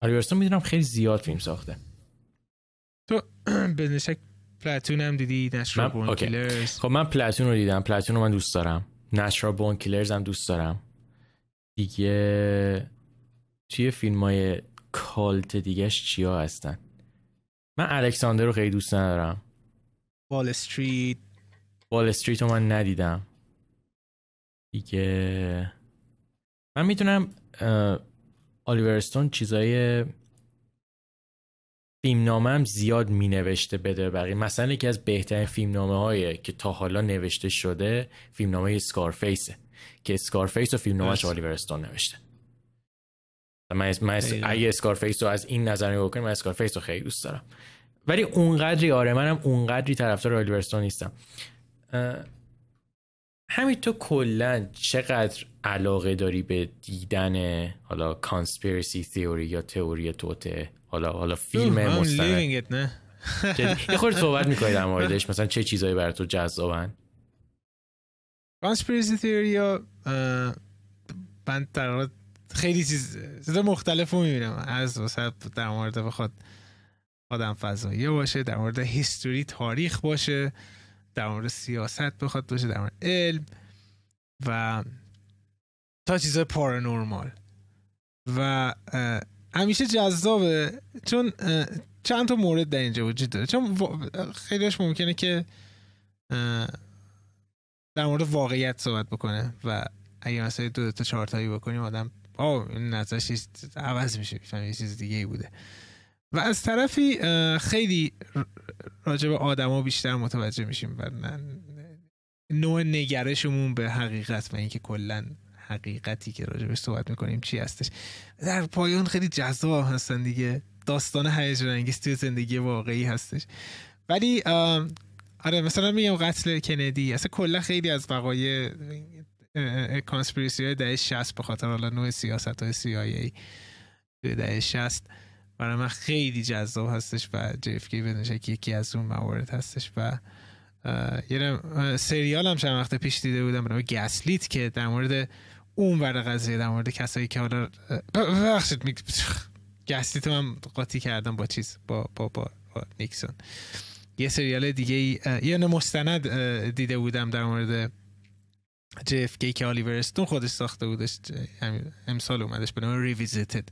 آلیور استون می‌دونم خیلی زیاد فیلم ساخته. تو (clears throat) بدون شک Platoon هم دیدی؟ Natural Born Killers. خب من پلاتون رو دیدم. پلاتون رو من دوست دارم. نشرا بون کیلرز هم دوست دارم. دیگه توی فیلم های کالت دیگهش چیا هستن؟ من الکساندر رو خیلی دوست ندارم. وال استریت. وال استریت رو من ندیدم. دیگه من می‌تونم آلیورستون چیزای فیلمنامه هم زیاد می نوشته بده بقیه. مثلا یکی از بهترین فیلمنامه هایی که تا حالا نوشته شده فیلمنامه Scarface ه که Scarface و فیلمنامهش آلیور استون نوشته. من, من اگه Scarface رو از این نظر نگاه کنیم من Scarface رو خیلی دوست دارم. ولی اونقدری آره منم اونقدری طرفدار آلیور استون نیستم همین تو کلا چقدر علاقه داری به دیدن حالا conspiracy theory یا تئوری توطئه؟ حالا حالا فیلم مستند. نه. یه خورده صحبت (laughs) می‌کنی در موردش. مثلا چه چیزایی برای تو جذابن؟ کانسپیرسی تئوری من در خیلی چیز چیز مختلف رو می‌بینم. از واسه در مورد بخواد آدم فضایی باشه در مورد هیستوری تاریخ باشه در مورد سیاست بخواد باشه در مورد علم و تا چیزای پارانورمال. و همیشه جذابه. چون چند تا مورد در اینجا وجود داره. چون خیلیش ممکنه که در مورد واقعیت صحبت بکنه و اگه مثلا دو, تا چهار تایی بکنیم آدم آه این نظرش عوض میشه یه چیز دیگه ای بوده. و از طرفی خیلی راجع به آدما بیشتر متوجه میشیم و نوع نگرشمون به حقیقت و اینکه کلا حقیقتی که راجبش صحبت می‌کنیم چی هستش. در پایان خیلی جذاب هستن دیگه. داستان هیجان انگیز توی زندگی واقعی هستش. ولی آره مثلا میگم قتل کندی. اصلا کلا خیلی از وقایع کانسپیرسی های دهه 60 به خاطر حالا نوع سیاست های CIA توی دهه 60 برای من خیلی جذاب هستش و JFK بدون شک یکی از اون موارد هستش و یه سریال هم چند وقت پیش دیده بودم به Gaslit که در مورد اون ور قضیه در مورد کسایی که حالا ببخشید Gaslit من قاطی کردم با چیز با با با, با نیکسون. یه سریال دیگه یه مستند دیده بودم در مورد JFK که آلیور استون خودش ساخته بودش امسال اومدش به نام Revisited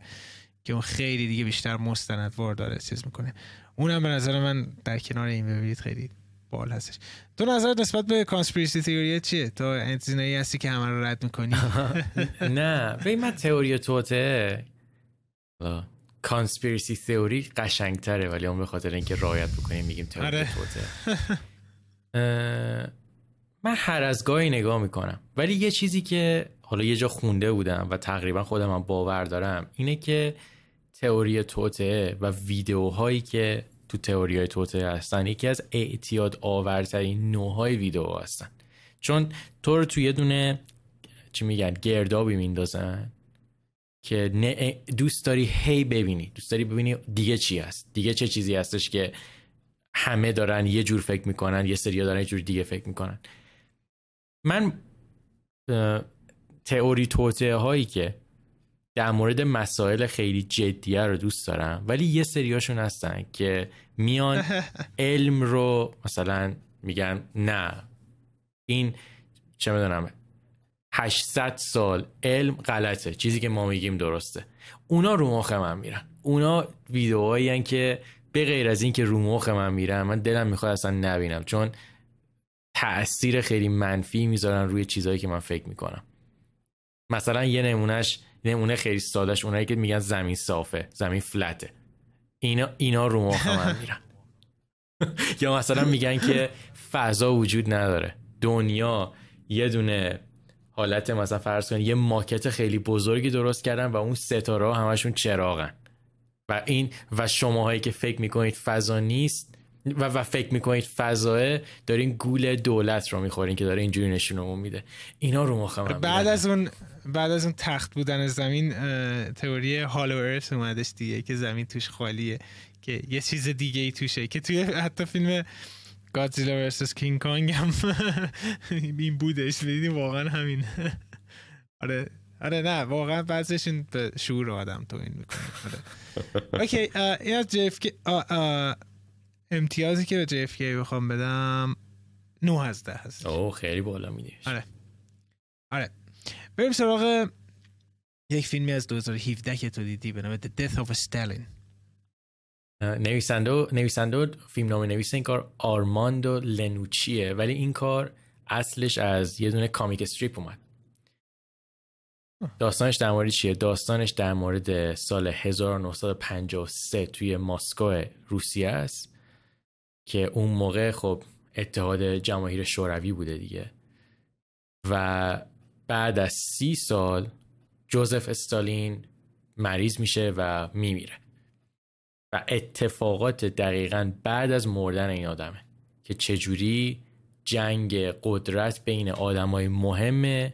که اون خیلی دیگه بیشتر مستندوار داره چیز می‌کنه. اونم به نظر من در کنار این ببینید خیلی باحال هستش. تو نظر نسبت به conspiracy theory چیه؟ تو از اینایی هستی که همه رو رد می‌کنی؟ (laughs) نه به من تئوری توطئه. conspiracy theory قشنگتره ولی اون به خاطر اینکه رعایت بکنیم میگیم تئوری آره. توطئه. (laughs) من هر از گاهی نگاه می‌کنم. ولی یه چیزی که حالا یه جا خونده بودم و تقریبا خودم هم باور دارم اینه که تئوری توته و ویدیوهایی که تو تئوری های توته هستن یکی از اعتیاد آورترین نوعهای ویدیو هستن. چون تو رو تو یه دونه چی میگن گردابی میندازن که دوست داری هی ببینی. دوست داری ببینی دیگه چی هست. دیگه چه چیزی هستش که همه دارن یه جور فکر می‌کنن یه سری دارن یه جور دیگه فکر می‌کنن. من تئوری توطعه هایی که در مورد مسائل خیلی جدیه رو دوست دارم ولی یه سریاشون هستن که میان (laughs) علم رو مثلا میگن نه این چه می‌دونم 800 سال علم غلطه چیزی که ما میگیم درسته. اونا رو مخ من میرن. اونا ویدیوهایی که به غیر از اینکه رو مخ من میرن من دلم می‌خواد اصلا نبینم چون تاثیر خیلی منفی می‌ذارن روی چیزهایی که من فکر می‌کنم. مثلا یه نمونهش نمونه خیلی سادش اونایی که میگن زمین صافه زمین فلته. اینا اینا رو مخ من (laughs) میرن. (laughs) یا مثلا میگن که فضا وجود نداره. دنیا یه دونه حالت مثلا فرض کنید یه ماکت خیلی بزرگی درست کردن و اون ستاره همشون چراغن. و این و شماهایی که فکر می‌کنید فضا نیست و, و فکر می‌کنید فضاه دارین گول دولت رو می‌خورین که داره اینجوری نشونمون میده. اینا رو مخم بعد از اون بعد از اون تخت بودن زمین تئوری هالو ارث اومدش دیگه که زمین توش خالیه که یه چیز دیگه ای توشه که توی حتی فیلم گادزیلا ورسس کینگ کانگ هم (laughs) این بودش دیدیم واقعا همین. آره آره نه واقعا بعضش این به شعور آدم تو این می‌کنه. آره. (laughs) okay این از JFK امتیازی که به کی بخوام بدم 9 از 10 هست اوه خیلی بالا میدی آره. آره. بریم سراغ یک فیلمی از 2017 که تو دیدی به نام The Death of Stalin. نویسنده نویسنده فیلم نام نویس این کار آرماندو یانوچیه ولی این کار اصلش از یه دونه comic strip اومد. داستانش در مورد چیه؟ داستانش در مورد سال 1953 توی مسکو روسیه است. که اون موقع خب اتحاد جماهیر شوروی بوده دیگه. و بعد از سی سال جوزف استالین مریض میشه و میمیره. و اتفاقات دقیقا بعد از مردن این آدمه که چجوری جنگ قدرت بین آدمای مهم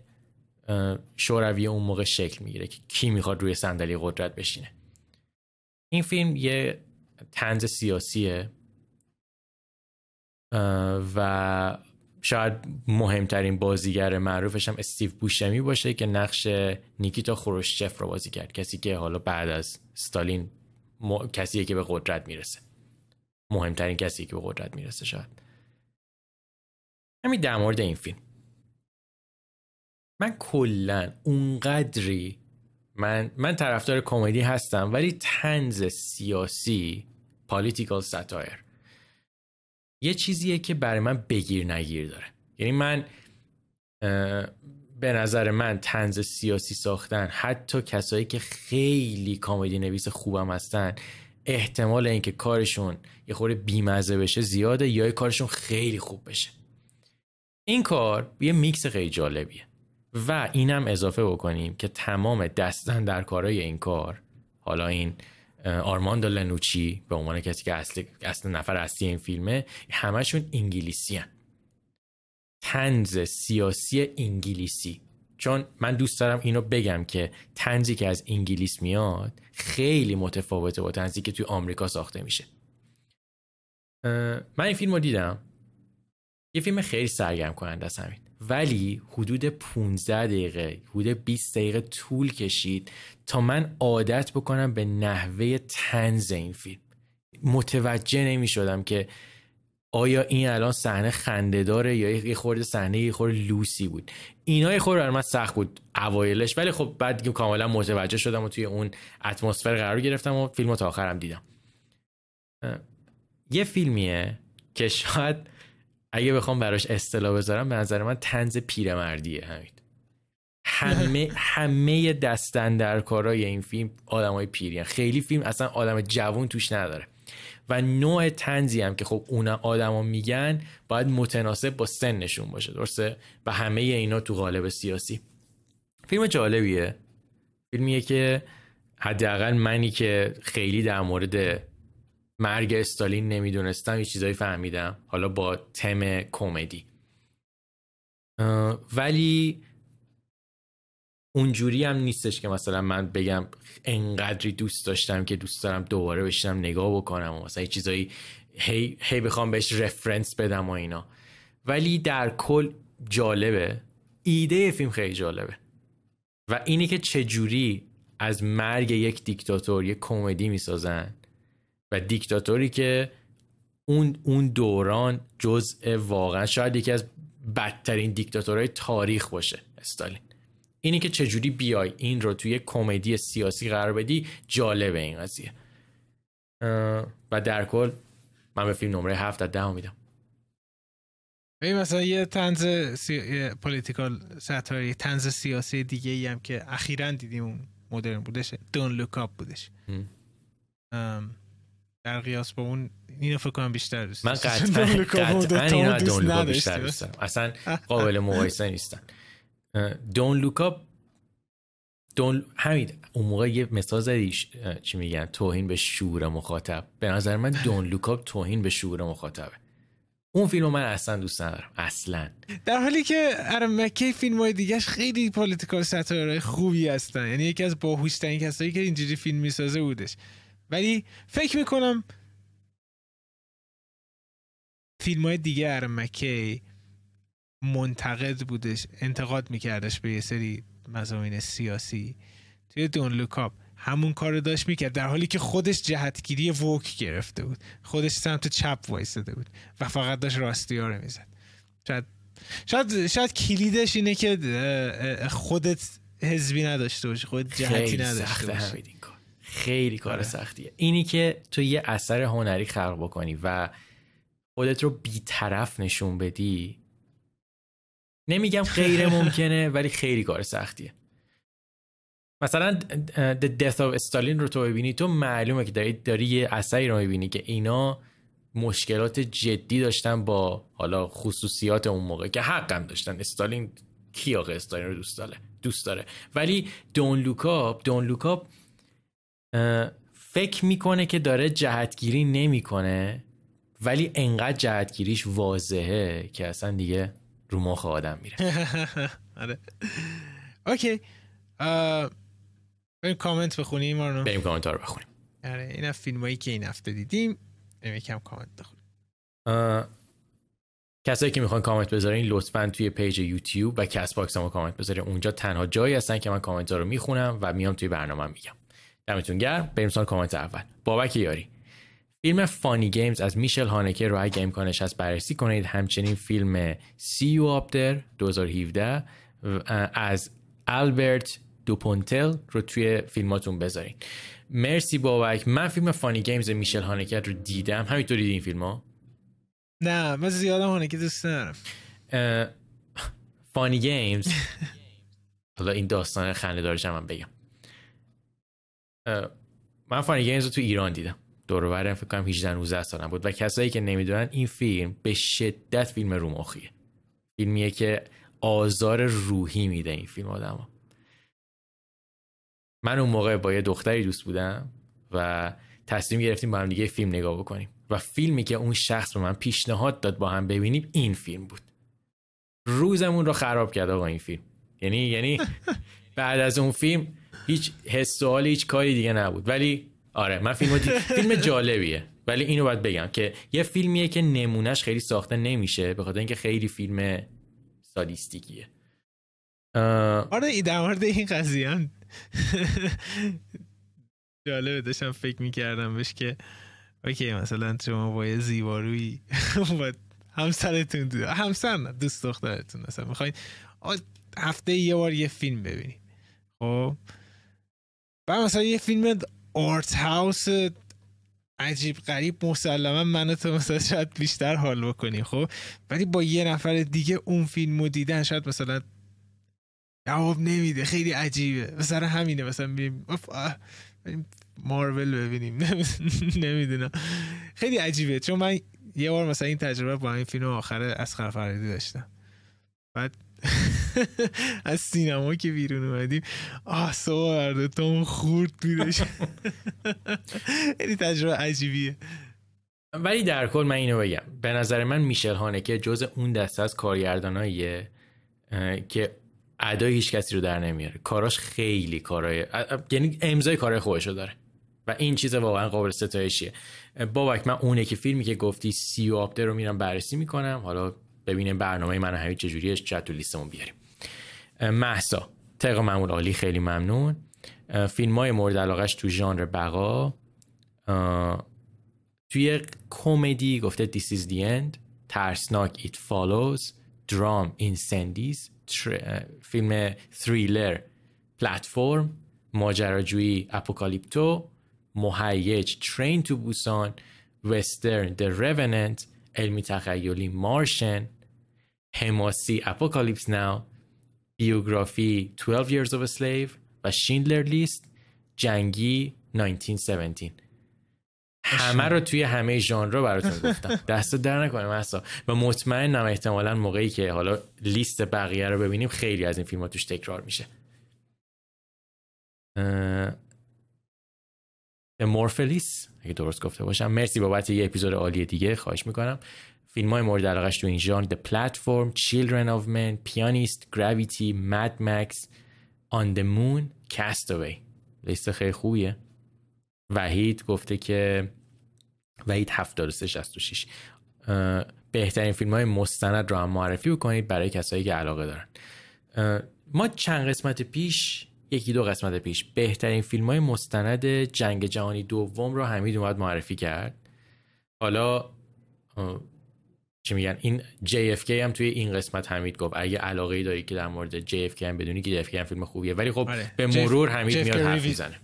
شوروی اون موقع شکل می‌گیره که کی می‌خواد روی صندلی قدرت بشینه. این فیلم یه تنز سیاسیه. و شاید مهمترین بازیگر معروفش هم استیو بوشمی باشه که نقش نیکیتا خروشچف رو بازی کرد. کسی که حالا بعد از ستالین م... کسیه که به قدرت می‌رسه. مهمترین کسی که به قدرت می‌رسه شاید. همین در مورد این فیلم. من کلا اونقدری من من طرفدار کمدی هستم ولی طنز سیاسی political satire یه چیزیه که برای من بگیر نگیر داره. یعنی من به نظر من طنز سیاسی ساختن حتی کسایی که خیلی comedy نویس خوبم هستن احتمال اینکه کارشون یه خورده بیمزه بشه زیاده یا کارشون خیلی خوب بشه. این کار یه میکس خیلی جالبیه و اینم اضافه بکنیم که تمام دستن در کارای این کار حالا این آرماندو لنوچی به عنوان کسی که اصل, اصل نفر اصلی این فیلمه همشون انگلیسی هن. تنز سیاسی انگلیسی. چون من دوست دارم اینو بگم که تنزی که از انگلیس میاد خیلی متفاوته با تنزی که توی آمریکا ساخته میشه. من این فیلم رو دیدم. یه فیلم خیلی سرگرم کننده است همین. ولی حدود 15 دقیقه حدود 20 دقیقه طول کشید تا من عادت بکنم به نحوه تنز این فیلم. متوجه نمی شدم که آیا این الان صحنه خنده داره یا یه خورده صحنه یه خورده لوسی بود. اینا یه خورده من سخت بود اوایلش ولی خب بعد کاملا متوجه شدم و توی اون اتمسفر قرار گرفتم و فیلم تا آخرم دیدم. یه فیلمیه که شاید اگه بخوام براش اصطلاح بذارم به نظر من تنز پیرمردیه همین. همه (laughs) همه دستن در کارای این فیلم آدمای پیریان. خیلی فیلم اصلا آدم جوون توش نداره. و نوع تنزی هم که خب اون آدما میگن باید متناسب با سنشون باشه درسته؟ و همه اینا تو قالب سیاسی. فیلم جالبیه. فیلمیه که حداقل منی که خیلی در مورد مرگ استالین نمی‌دونستم یه چیزایی فهمیدم. حالا با تم کمدی. ولی اونجوری هم نیستش که مثلا من بگم انقدری دوست داشتم که دوست دارم دوباره بشینم نگاه بکنم و مثلا چیزایی هی, هی بخوام بهش رفرنس بدم و اینا. ولی در کل جالبه. ایده فیلم خیلی جالبه. و اینی که چجوری از مرگ یک دیکتاتور یک کمدی می‌سازن. و دیکتاتوری که اون اون دوران جزء واقعا شاید یکی از بدترین دیکتاتورهای تاریخ باشه استالین. اینی که چجوری بیای این رو توی کمدی سیاسی قرار بدی جالبه این قضیه. و در کل من به فیلم نمره هفت از ده میدم. این مثلا یه طنز سی... political satire ی طنز سیاسی دیگه ای هم که اخیرا دیدیم اون مدرن بودش Don't Look Up بودش. در قیاس با اون اینو فکر کنم بیشتر دوست من قطعا (laughs) قطعا اینو Don't Look Up بیشتر دوست اصلا (laughs) قابل مقایسه نیستن. Don't Look Up Don't همین اون موقع یه مثال زدی چی میگن؟ توهین به شعور مخاطب. به نظر من Don't Look Up توهین به شعور مخاطبه. اون فیلم من اصلا دوست ندارم. اصلا. در حالی که آدام مک‌کی فیلم های دیگهش خیلی political satire خوبی هستن. یعنی یکی از باهوشترین کسایی که اینجوری فیلم می‌سازه بودش. ولی فکر می‌کنم فیلم های دیگه آدام مک‌کی منتقد بودش انتقاد میکردش به یه سری مضامین سیاسی. توی Don't Look Up همون کار داشت می‌کرد در حالی که خودش جهتگیری woke گرفته بود. خودش سمت چپ وایستده بود و فقط داشت راستی ها رو می‌زد. شاید شاید شاید کلیدش اینه که خودت حزبی نداشته باشی خودت جهتی نداشته باشی. خیلی کار آره. سختیه. اینی که تو یه اثر هنری خلق بکنی و خودت رو بیطرف نشون بدی نمیگم غیر (laughs) ممکنه ولی خیلی کار سختیه. مثلا The Death of Stalin رو تو ببینی تو معلومه که داری, داری یه اثری رو می‌بینی که اینا مشکلات جدی داشتن با حالا خصوصیات اون موقع که حقم داشتن. استالین کی آقا استالین رو دوست داره؟ دوست داره. ولی Don't Look Up Don't Look Up فکر می‌کنه که داره جهتگیری نمی‌کنه ولی انقدر جهتگیریش واضحه که اصلا دیگه رو مخ آدم میره. (laughs) آره. okay. بریم کامنت بخونیم رو بریم کامنت رو بخونیم. آره این فیلم هایی که این هفته دیدیم بریم یکم کامنت بخونیم. کسایی که می‌خوان کامنت بذارین لطفا توی پیج یوتیوب و کست باکس هم کامنت بذارین. اونجا تنها جایی هستن که من کامنت ها رو می‌خونم و میام توی برنامه میگم. دمتون گرم. بریم سراغ کامنت اول. بابک یاری. فیلم Funny Games از میشل هانکه رو اگه امکانش هست بررسی کنید همچنین فیلم See You Up There 2017 از آلبرت دوپونتل رو توی فیلماتون بذارین. مرسی بابک. من فیلم Funny Games میشل هانکه رو دیدم. همینطور دیدی این فیلم ها؟ نه من زیادم هانکه دوست ندارم. Funny Games. (laughs) حالا این داستان خنده دارش من بگم. من Funny Games رو تو ایران دیدم. دور فکر کنم 18 19 سالم بود. و کسایی که نمی‌دونن این فیلم به شدت فیلم رومخیه فیلمیه که آزار روحی میده این فیلم آدم من اون موقع با یه دختری دوست بودم و تصمیم گرفتیم با هم دیگه فیلم نگاه بکنیم. و فیلمی که اون شخص به من پیشنهاد داد با هم ببینیم این فیلم بود. روزمون رو خراب کرد آقا این فیلم. یعنی یعنی (laughs) بعد از اون فیلم هیچ حس و هیچ کاری دیگه نبود. ولی آره من فیلم (laughs) فیلم جالبیه. ولی اینو باید بگم که یه فیلمیه که نمونهش خیلی ساخته نمیشه به خاطر اینکه خیلی فیلم سادیستیکیه. آره ای در مورد این قضیه هم (laughs) جالبه داشتم فکر می‌کردم بهش که اوکی مثلا شما با یه زیباروی (laughs) همسرتون همسر نه دوست دخترتون مثلا می‌خواین هفته یه بار یه فیلم ببینید خب؟ بعد مثلا یه فیلم آرت هاوس عجیب غریب مسلما من تو مثلا شاید بیشتر حال بکنی خب؟ ولی با یه نفر دیگه اون فیلمو دیدن شاید مثلا جواب نمیده خیلی عجیبه. مثلا همینه مثلا مارول ببینیم. (laughs) نمی‌دونم. خیلی عجیبه. چون من یه بار مثلا این تجربه با این فیلم آخر از فرهادی داشتم. بعد (laughs) از سینما که بیرون اومدیم. سوارده تو خورد بیدش خیلی تجربه عجیبیه. ولی در کل من اینو بگم. به نظر من میشل هانکه جز اون دسته از کارگرداناییه که ادای هیچ کسی رو در نمیاره. کاراش خیلی کارای یعنی امضای کارای خودشو داره. و این چیز واقعا قابل ستایشیه. بابک من اونه که فیلمی که گفتی سی و رو میرم بررسی می‌کنم. حالا ببینیم برنامه من همین چجوریه چت لیستمون بیاریم. محسا طبق معمول عالی خیلی ممنون. فیلم های مورد علاقش تو ژانر بقا. توی کمدی گفته This is the end. ترسناک It Follows. درام Incendies فیلم thriller Platform. ماجراجویی Apocalypto. مهیج Train to Busan وسترن The Revenant. علمی تخیلی Martian حماسی Apocalypse Now بیوگرافی 12 Years of a Slave و Schindler's List جنگی 1917 همه رو توی همه ژانر براتون گفتم. (laughs) دست در نکنه مثلا و مطمئنم احتمالا موقعی که حالا لیست بقیه رو ببینیم خیلی از این فیلم ها توش تکرار میشه. مورفلیس اگه درست گفته باشم. مرسی بابت یه اپیزود عالی دیگه. خواهش می‌کنم. فیلم های مورد علاقش تو این ژانر The Platform, Children of Men, Pianist, Gravity, Mad Max, On the Moon, Castaway. لیست خیلی خوبیه. وحید گفته که وحید 7366 بهترین فیلم های مستند رو هم معرفی بکنید برای کسایی که علاقه دارن. ما چند قسمت پیش یکی دو قسمت پیش بهترین فیلم های مستند جنگ جهانی دوم رو حمید اومد معرفی کرد. حالا چی میگن؟ این JFK هم توی این قسمت حمید گفت. اگه علاقه ای داری که در مورد JFK هم بدونی که JFK هم فیلم خوبیه. ولی خب آره. به مرور حمید میاد حرف می‌زنه.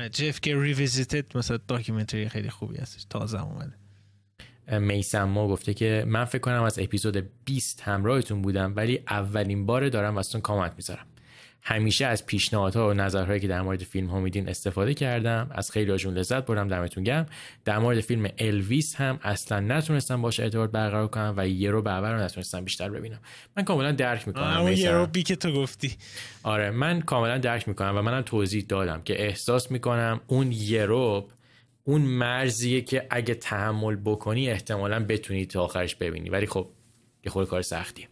JFK Revisited مثلا documentary خیلی خوبی هستش. تازه اومده. میسم ما گفته که من فکر کنم از اپیزود 20 همراهتون بودم ولی اولین بار دارم واسهتون کامنت می‌ذارم. همیشه از پیشنهادها و نظرهایی که در مورد فیلم ها میدین استفاده کردم. از خیلی هاشون لذت بردم دمتون گرم. در مورد فیلم الویس هم اصلا نتونستم باشه ارتباط برقرار کنم و یه ربع بیشتر نتونستم بیشتر ببینم. من کاملا درک می‌کنم اون یه ربعی که تو گفتی. آره من کاملا درک می‌کنم و منم توضیح دادم که احساس می‌کنم اون یه رو اون مرزیه که اگه تحمل بکنی احتمالا بتونی تا آخرش ببینی. ولی خب یه خود کار سختیه.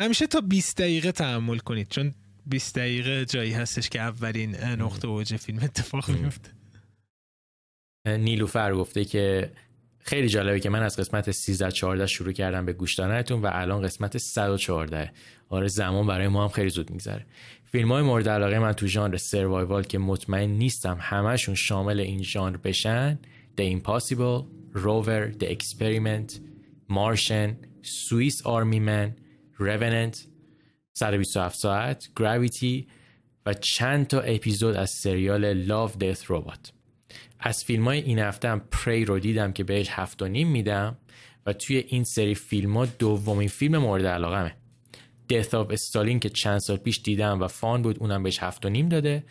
همیشه تا 20 دقیقه تحمل کنید چون 20 دقیقه جایی هستش که اولین نقطه اوج فیلم اتفاق میفته. نیلوفر گفته که خیلی جالبه که من از قسمت 13 14 شروع کردم به گوش دادنتون و الان قسمت 114 آره زمان برای ما هم خیلی زود میگذره. فیلم های مورد علاقه من تو ژانر سروایوال که مطمئن نیستم همشون شامل این ژانر بشن The Impossible, Rover, The Experiment, Martian, Swiss Army Man, Revenant, 127 ساعت گراویتی و چند تا اپیزود از سریال لاف دث ربات از فیلم های این هفته هم پری رو دیدم که بهش هفت و نیم میدم و توی این سری فیلم ها دومین فیلم مورد علاقمه. Death of Stalin که چند سال پیش دیدم و fun بود اونم بهش هفت و نیم داده.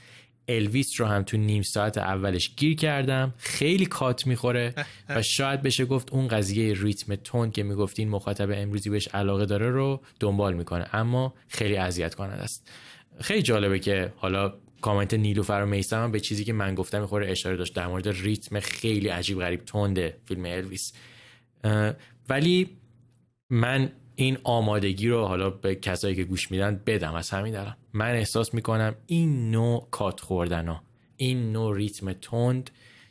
الویس رو هم تو نیم ساعت اولش گیر کردم. خیلی کات می‌خوره و (laughs) شاید بشه گفت اون قضیه ریتم تون که می‌گفتین مخاطب امروزی بهش علاقه داره رو دنبال می‌کنه. اما خیلی اذیت کننده است. خیلی جالبه که حالا کامنت نیلوفر و میسم به چیزی که من گفتم می‌خوره اشاره داشت در مورد ریتم خیلی عجیب غریب تنده فیلم الویس. ولی من این آمادگی رو حالا به کسایی که گوش میدن بدم. از همین دارم من احساس می‌کنم این نوع کات خوردن ها این نوع ریتم تند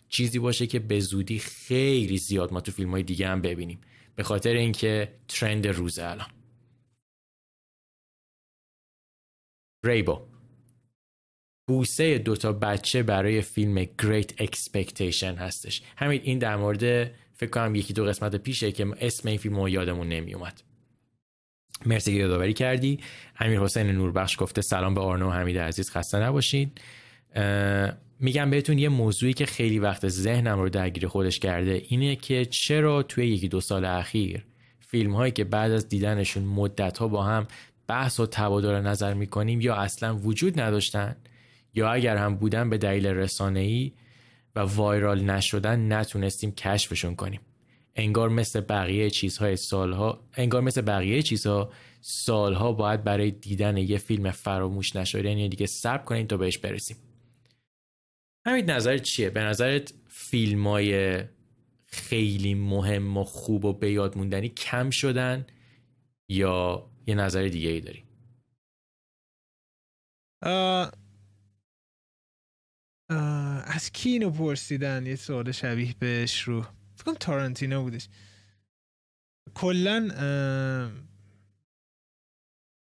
چیزی باشه که به زودی خیلی زیاد ما تو فیلم های دیگه هم ببینیم. به خاطر اینکه ترند روزه الان. ریبو. بوسه دوتا بچه برای فیلم Great Expectation هستش. همین این در مورد فکر کنم یکی دو قسمت پیشه که اسم این فیلم رو یادمون نمی اومد مرسی که یادآوری کردی. امیر حسین نوربخش گفته سلام به آرنو و حمید عزیز خسته نباشید. میگم بهتون یه موضوعی که خیلی وقت ذهنم رو درگیر خودش کرده اینه که چرا توی یکی دو سال اخیر فیلم هایی که بعد از دیدنشون مدت ها با هم بحث و تبادل نظر می‌کنیم یا اصلا وجود نداشتن یا اگر هم بودن به دلیل رسانه ای و وایرال نشدن نتونستیم کشفشون کنیم. انگار مثل بقیه چیزهای سالها انگار مثل بقیه چیزها سالها باید برای دیدن یه فیلم فراموش نشده. یعنی دیگه صبر کنیم تا بهش برسیم. همین نظر چیه؟ به نظرت فیلم های خیلی مهم و خوب و به یاد موندنی کم شدن یا یه نظر دیگه ای داری از کی اینو پرسیدن؟ یه سوال شبیه بهش رو. فکرم تارانتینو بودش. کلا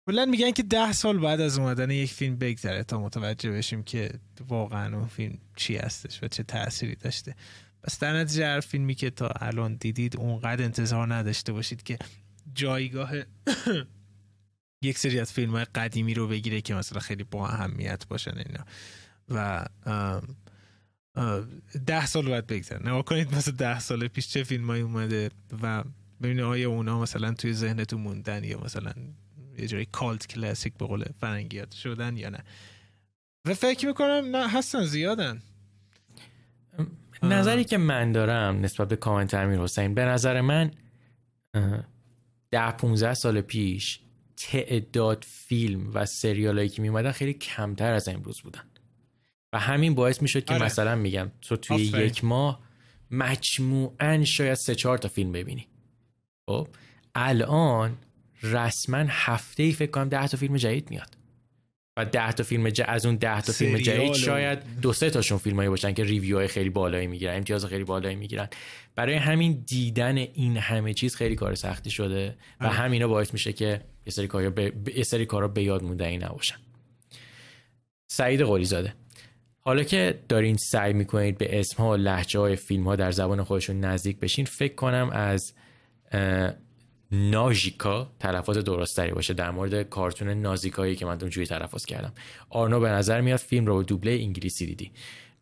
کلا میگن که ده سال بعد از اومدن یک فیلم بگذره تا متوجه بشیم که واقعا اون فیلم چی هستش و چه تأثیری داشته. پس در نتیجه هر فیلمی که تا الان دیدید اونقدر انتظار نداشته باشید که جایگاه (coughs) یک سری از فیلم های قدیمی رو بگیره که مثلا خیلی با اهمیت باشن اینا. و ده سال باید بگذره نگاه کنید مثلا ده سال پیش چه فیلم های اومده و ببینید آیا اونا مثلا توی ذهنتون موندن یا مثلا یه جایی کالت کلاسیک به قول فرنگیات شدن یا نه. و فکر می‌کنم نه هستن زیادن. نظری که من دارم نسبت به کامنت امیر حسین به نظر من ده 15 سال پیش تعداد فیلم و سریال که میومدن خیلی کمتر از امروز بودن. و همین باعث می‌شد که آره. مثلا میگم تو توی یک ماه مجموعا شاید سه چهار تا فیلم ببینی. خب؟ الان رسما هفته ای فکر کنم ده تا فیلم جدید میاد. و ده تا فیلم ج... از اون ده تا فیلم جدید شاید دو سه تاشون فیلمایی باشن که ریویو های خیلی بالایی می‌گیرن امتیاز خیلی بالایی می‌گیرن. برای همین دیدن این همه چیز خیلی کار سختی شده و آره. همینا باعث میشه که یه سری کارا به یه سری کارا به یاد موندنی نباشن. سعید قلی زاده حالا که دارین سعی می‌کنید به اسم ها و لحجه های فیلم ها در زبان خودشون نزدیک بشین فکر کنم از ناژیکا تلفظ درستری باشه در مورد کارتون نازیکایی که من اونجوری تلفظ کردم. آرنو به نظر میاد فیلم رو دوبله انگلیسی دیدی.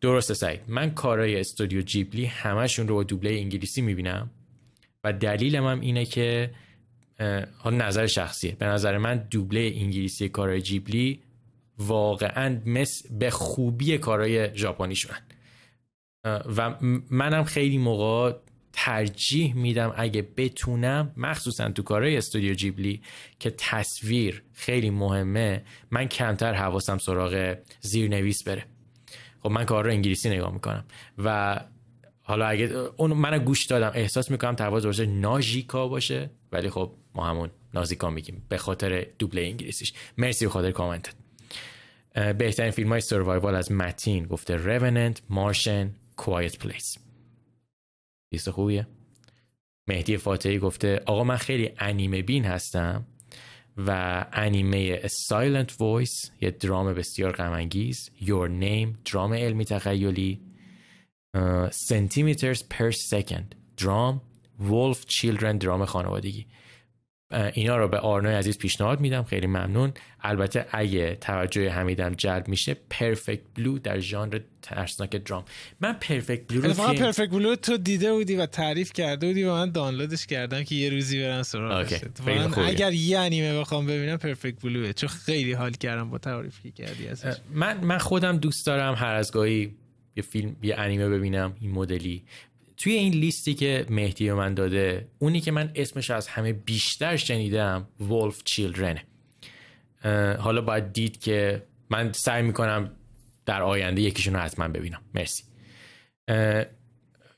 درسته سعید. من کارهای استودیو جیبلی همشون رو دوبله انگلیسی می‌بینم و دلیلم هم اینه که نظر شخصیه. به نظر من دوبله انگلیسی کارهای جیبلی واقعا مثل به خوبی کارهای ژاپنی شدن و منم خیلی موقع ترجیح میدم اگه بتونم مخصوصا تو کارهای استودیو جیبلی که تصویر خیلی مهمه من کمتر حواسم سراغ زیرنویس بره. خب من کار رو انگلیسی نگاه می‌کنم. و حالا اگه اون من گوش دادم احساس می‌کنم تواز باشه ناژیکا باشه ولی خب ما همون نازیکا میگیم به خاطر دوبله انگلیسیش. مرسی به خاطر کامنتت. بهترین فیلم های سروایوال از متین گفته Revenant, Martian, Quiet Place. لیست خوبیه. مهدی فاتحی گفته آقا من خیلی انیمه بین هستم و انیمه Silent Voice یه درام بسیار غمانگیز. Your Name درام علمی تخیلی. Centimeters per Second درام. Wolf Children درام خانوادگی. اینا رو به آرنای عزیز پیشنهاد میدم. خیلی ممنون. البته اگه توجه حمیدم جلب میشه پرفکت بلو در ژانر ترسناک درام. من پرفکت بلو رو فیلم... پرفکت بلو تو دیده بودی و تعریف کرده بودی و من دانلودش کردم که یه روزی برم سراغش. اگر یه انیمه بخوام ببینم پرفکت بلوه چون خیلی حال کردم با تعریفی کردی ازش. من من خودم دوست دارم هر از گاهی یه فیلم یه انیمه ببینم این مدلی. توی این لیستی که مهدی من داده اونی که من اسمش از همه بیشتر شنیدم ولف چیلدرن حالا باید دید که من سعی می‌کنم در آینده یکیشون رو حتما ببینم. مرسی.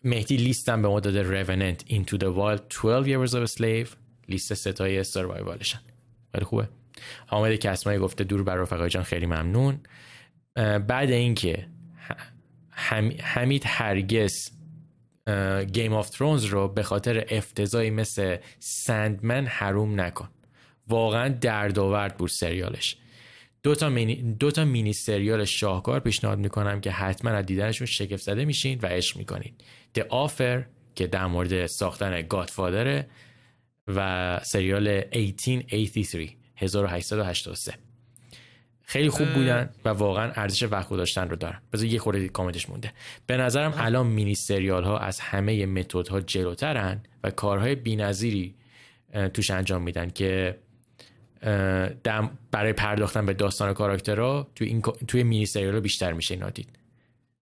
مهدی لیستم به ما داده Revenant Into the Wild 12 Years of a Slave لیست ستای سروایوالشن خیلی خوبه. حامد کسمایی گفته دور بر رفقای جان خیلی ممنون. بعد اینکه حمید هرگز گیم آف ترونز رو به خاطر افتضایی مثل سندمن حروم نکن. واقعا دردآورد بود سریالش. دو تا, مینی، دو تا مینی سریال شاهکار پیشنهاد می‌کنم که حتما از دیدنشون شگفت زده میشین و عشق می‌کنید The Offer که در مورد ساختن گادفادره و سریال 1883 1883 خیلی خوب بودن و واقعا ارزش وقت داشتن رو دارن. بذار یه خورده کامنتش مونده. به نظرم الان مینی سریال ها از همه متد ها جلوترن و کارهای بی‌نظیری توش انجام میدن که برای پرداختن به داستان کاراکترها توی این توی مینی سریال بیشتر میشه اینا دید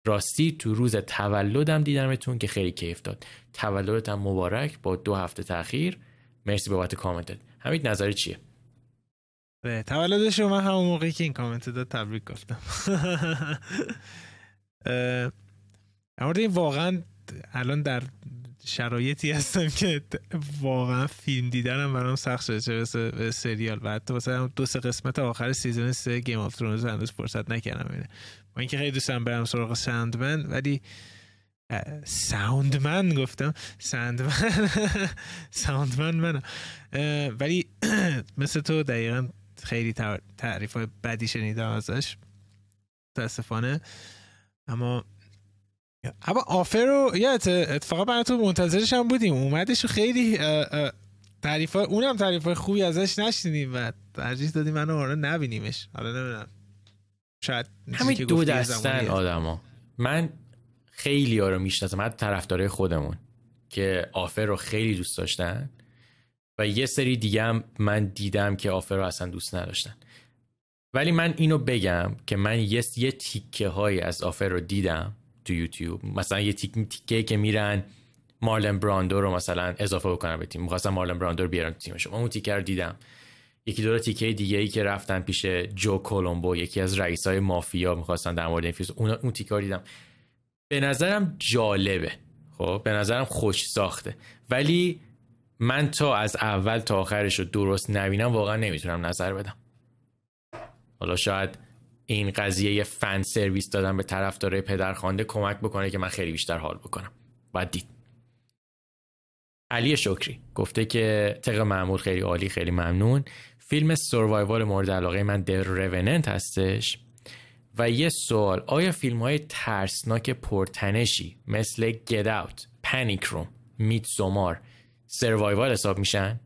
راستی تو روز تولدم دیدمتون که خیلی کیف داد. تولدتم مبارک با دو هفته تاخیر. مرسی بابت کامنتت. حمید نظر چیه؟ به تولد شما همون موقعی که این کامنت داد تبریک گفتم. (laughs) اما این واقعا الان در شرایطی هستم که واقعا فیلم دیدنم برام سخت شده چه به سریال. و حتی مثلا دو سه قسمت آخر season سه Game of Thrones هنوز فرصت نکردم اینه با اینکه خیلی دوستم برم سراغ Sandman ولی ساوندمن گفتم. ساندمن ساوندمن من ولی (clears throat) مثل تو دقیقا خیلی تعریف های بدی شنیدم ازش. متاسفانه. اما اما آفر رو یا اتفاقا برای تو منتظرش هم بودیم. اومدش و خیلی تعریف اونم تعریف های خوبی ازش نشنیدیم و ترجیح دادیم منو آره نبینیمش. حالا نمی‌دونم. شاید همین دو دستن آدما. من خیلی ها رو می‌شناسم حتی طرفدارای خودمون که آفر رو خیلی دوست داشتن. و یه سری دیگه هم من دیدم که آفر رو اصلا دوست نداشتن. ولی من اینو بگم که من یه, یه تیکه های از آفر رو دیدم تو یوتیوب. مثلا یه تیک تیکه که میرن مارلن براندو رو مثلا اضافه بکنن به تیم. می‌خواستم مارلن براندو رو بیارن تو تیمشون اون تیکه دیدم. یکی دو تیکه دیگه ای که رفتن پیش جو کولومبو یکی از رئیسای مافیا می‌خواستن در مورد این اون اون تیکه دیدم. به نظرم جالبه. خب به نظرم خوش ساخته. ولی من تا از اول تا آخرش رو درست نبینم واقعا نمی‌تونم نظر بدم. حالا شاید این قضیه فن سرویس دادن به طرفدارای پدرخوانده کمک بکنه که من خیلی بیشتر حال بکنم. بعد دید. علی شکری گفته که طبق معمول خیلی عالی خیلی ممنون. فیلم survival مورد علاقه من The Revenant هستش. و یه سوال آیا فیلم های ترسناک پرتنشی مثل Get Out Panic Room Midsommar survival حساب میشن؟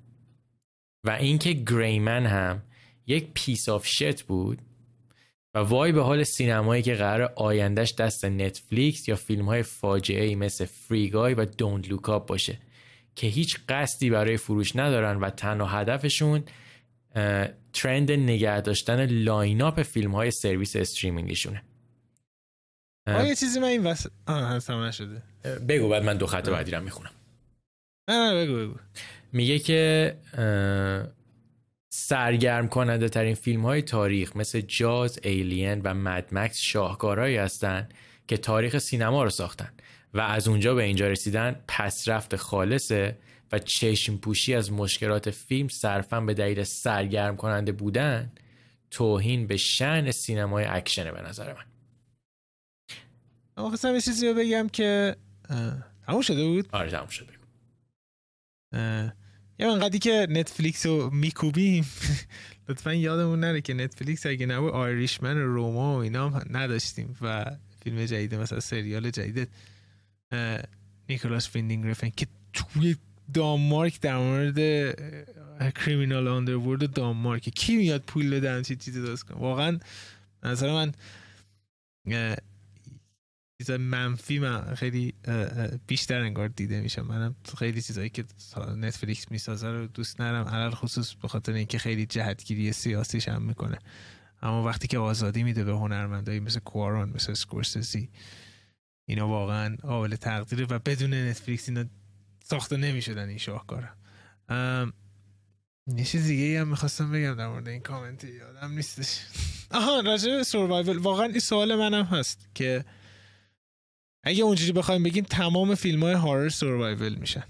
و اینکه Gray Man هم یک piece of shit بود و وای به حال سینمایی که قراره آینده‌ش دست نتفلیکس یا فیلم های فاجعه ای مثل Free Guy و Don't Look Up باشه که هیچ قصدی برای فروش ندارن و تنها هدفشون trend نگه داشتن line-up فیلم های سرویس streaming شونه یه چیزی من این وس... آه نشده. بگو بعد من دو خط بعدی رو می‌خونم. نه بگو بگو. میگه که سرگرم کننده ترین فیلم های تاریخ مثل Jaws، Alien و Mad Max شاهکارهایی هستند که تاریخ سینما رو ساختن و از اونجا به اینجا رسیدن پسرفت خالصه و چشم پوشی از مشکلات فیلم صرفا به دلیل سرگرم کننده بودن توهین به شن سینمای اکشنه به نظر من. اما خواستم یه چیزی رو بگم که همون شده بود؟ آره تموم شده. یه انقدری که نتفلیکس رو میکوبیم. (laughs) لطفا یادمون نره که نتفلیکس اگه نبود آیریشمن روما و اینا هم نداشتیم و فیلم جدید مثلا سریال جدید نیکولاس فیندینگ گریفن که توی دانمارک در مورد کریمینال آندرورد دانمارک کی میاد پول بده چی چیزی درست کنه؟ واقعا نظر من چیزای منفی من خیلی بیشتر انگار دیده میشم. منم خیلی چیزایی که نتفلیکس می‌سازه رو دوست ندارم علل خصوص به خاطر اینکه خیلی جهتگیری سیاسیش هم می‌کنه. اما وقتی که آزادی میده به هنرمندایی مثل کوارون مثل سکورسزی اینا واقعا قابل تقدیره و بدون نتفلیکس اینا ساخته نمی‌شدن این شاهکارا. یه چیز دیگه هم می‌خواستم بگم در مورد این کامنتی یادم نیستش. (laughs) آها راجع به واقعا این سوال منم هست که اگه اونجوری بخوایم بگیم تمام فیلم های هارر سروایول میشن.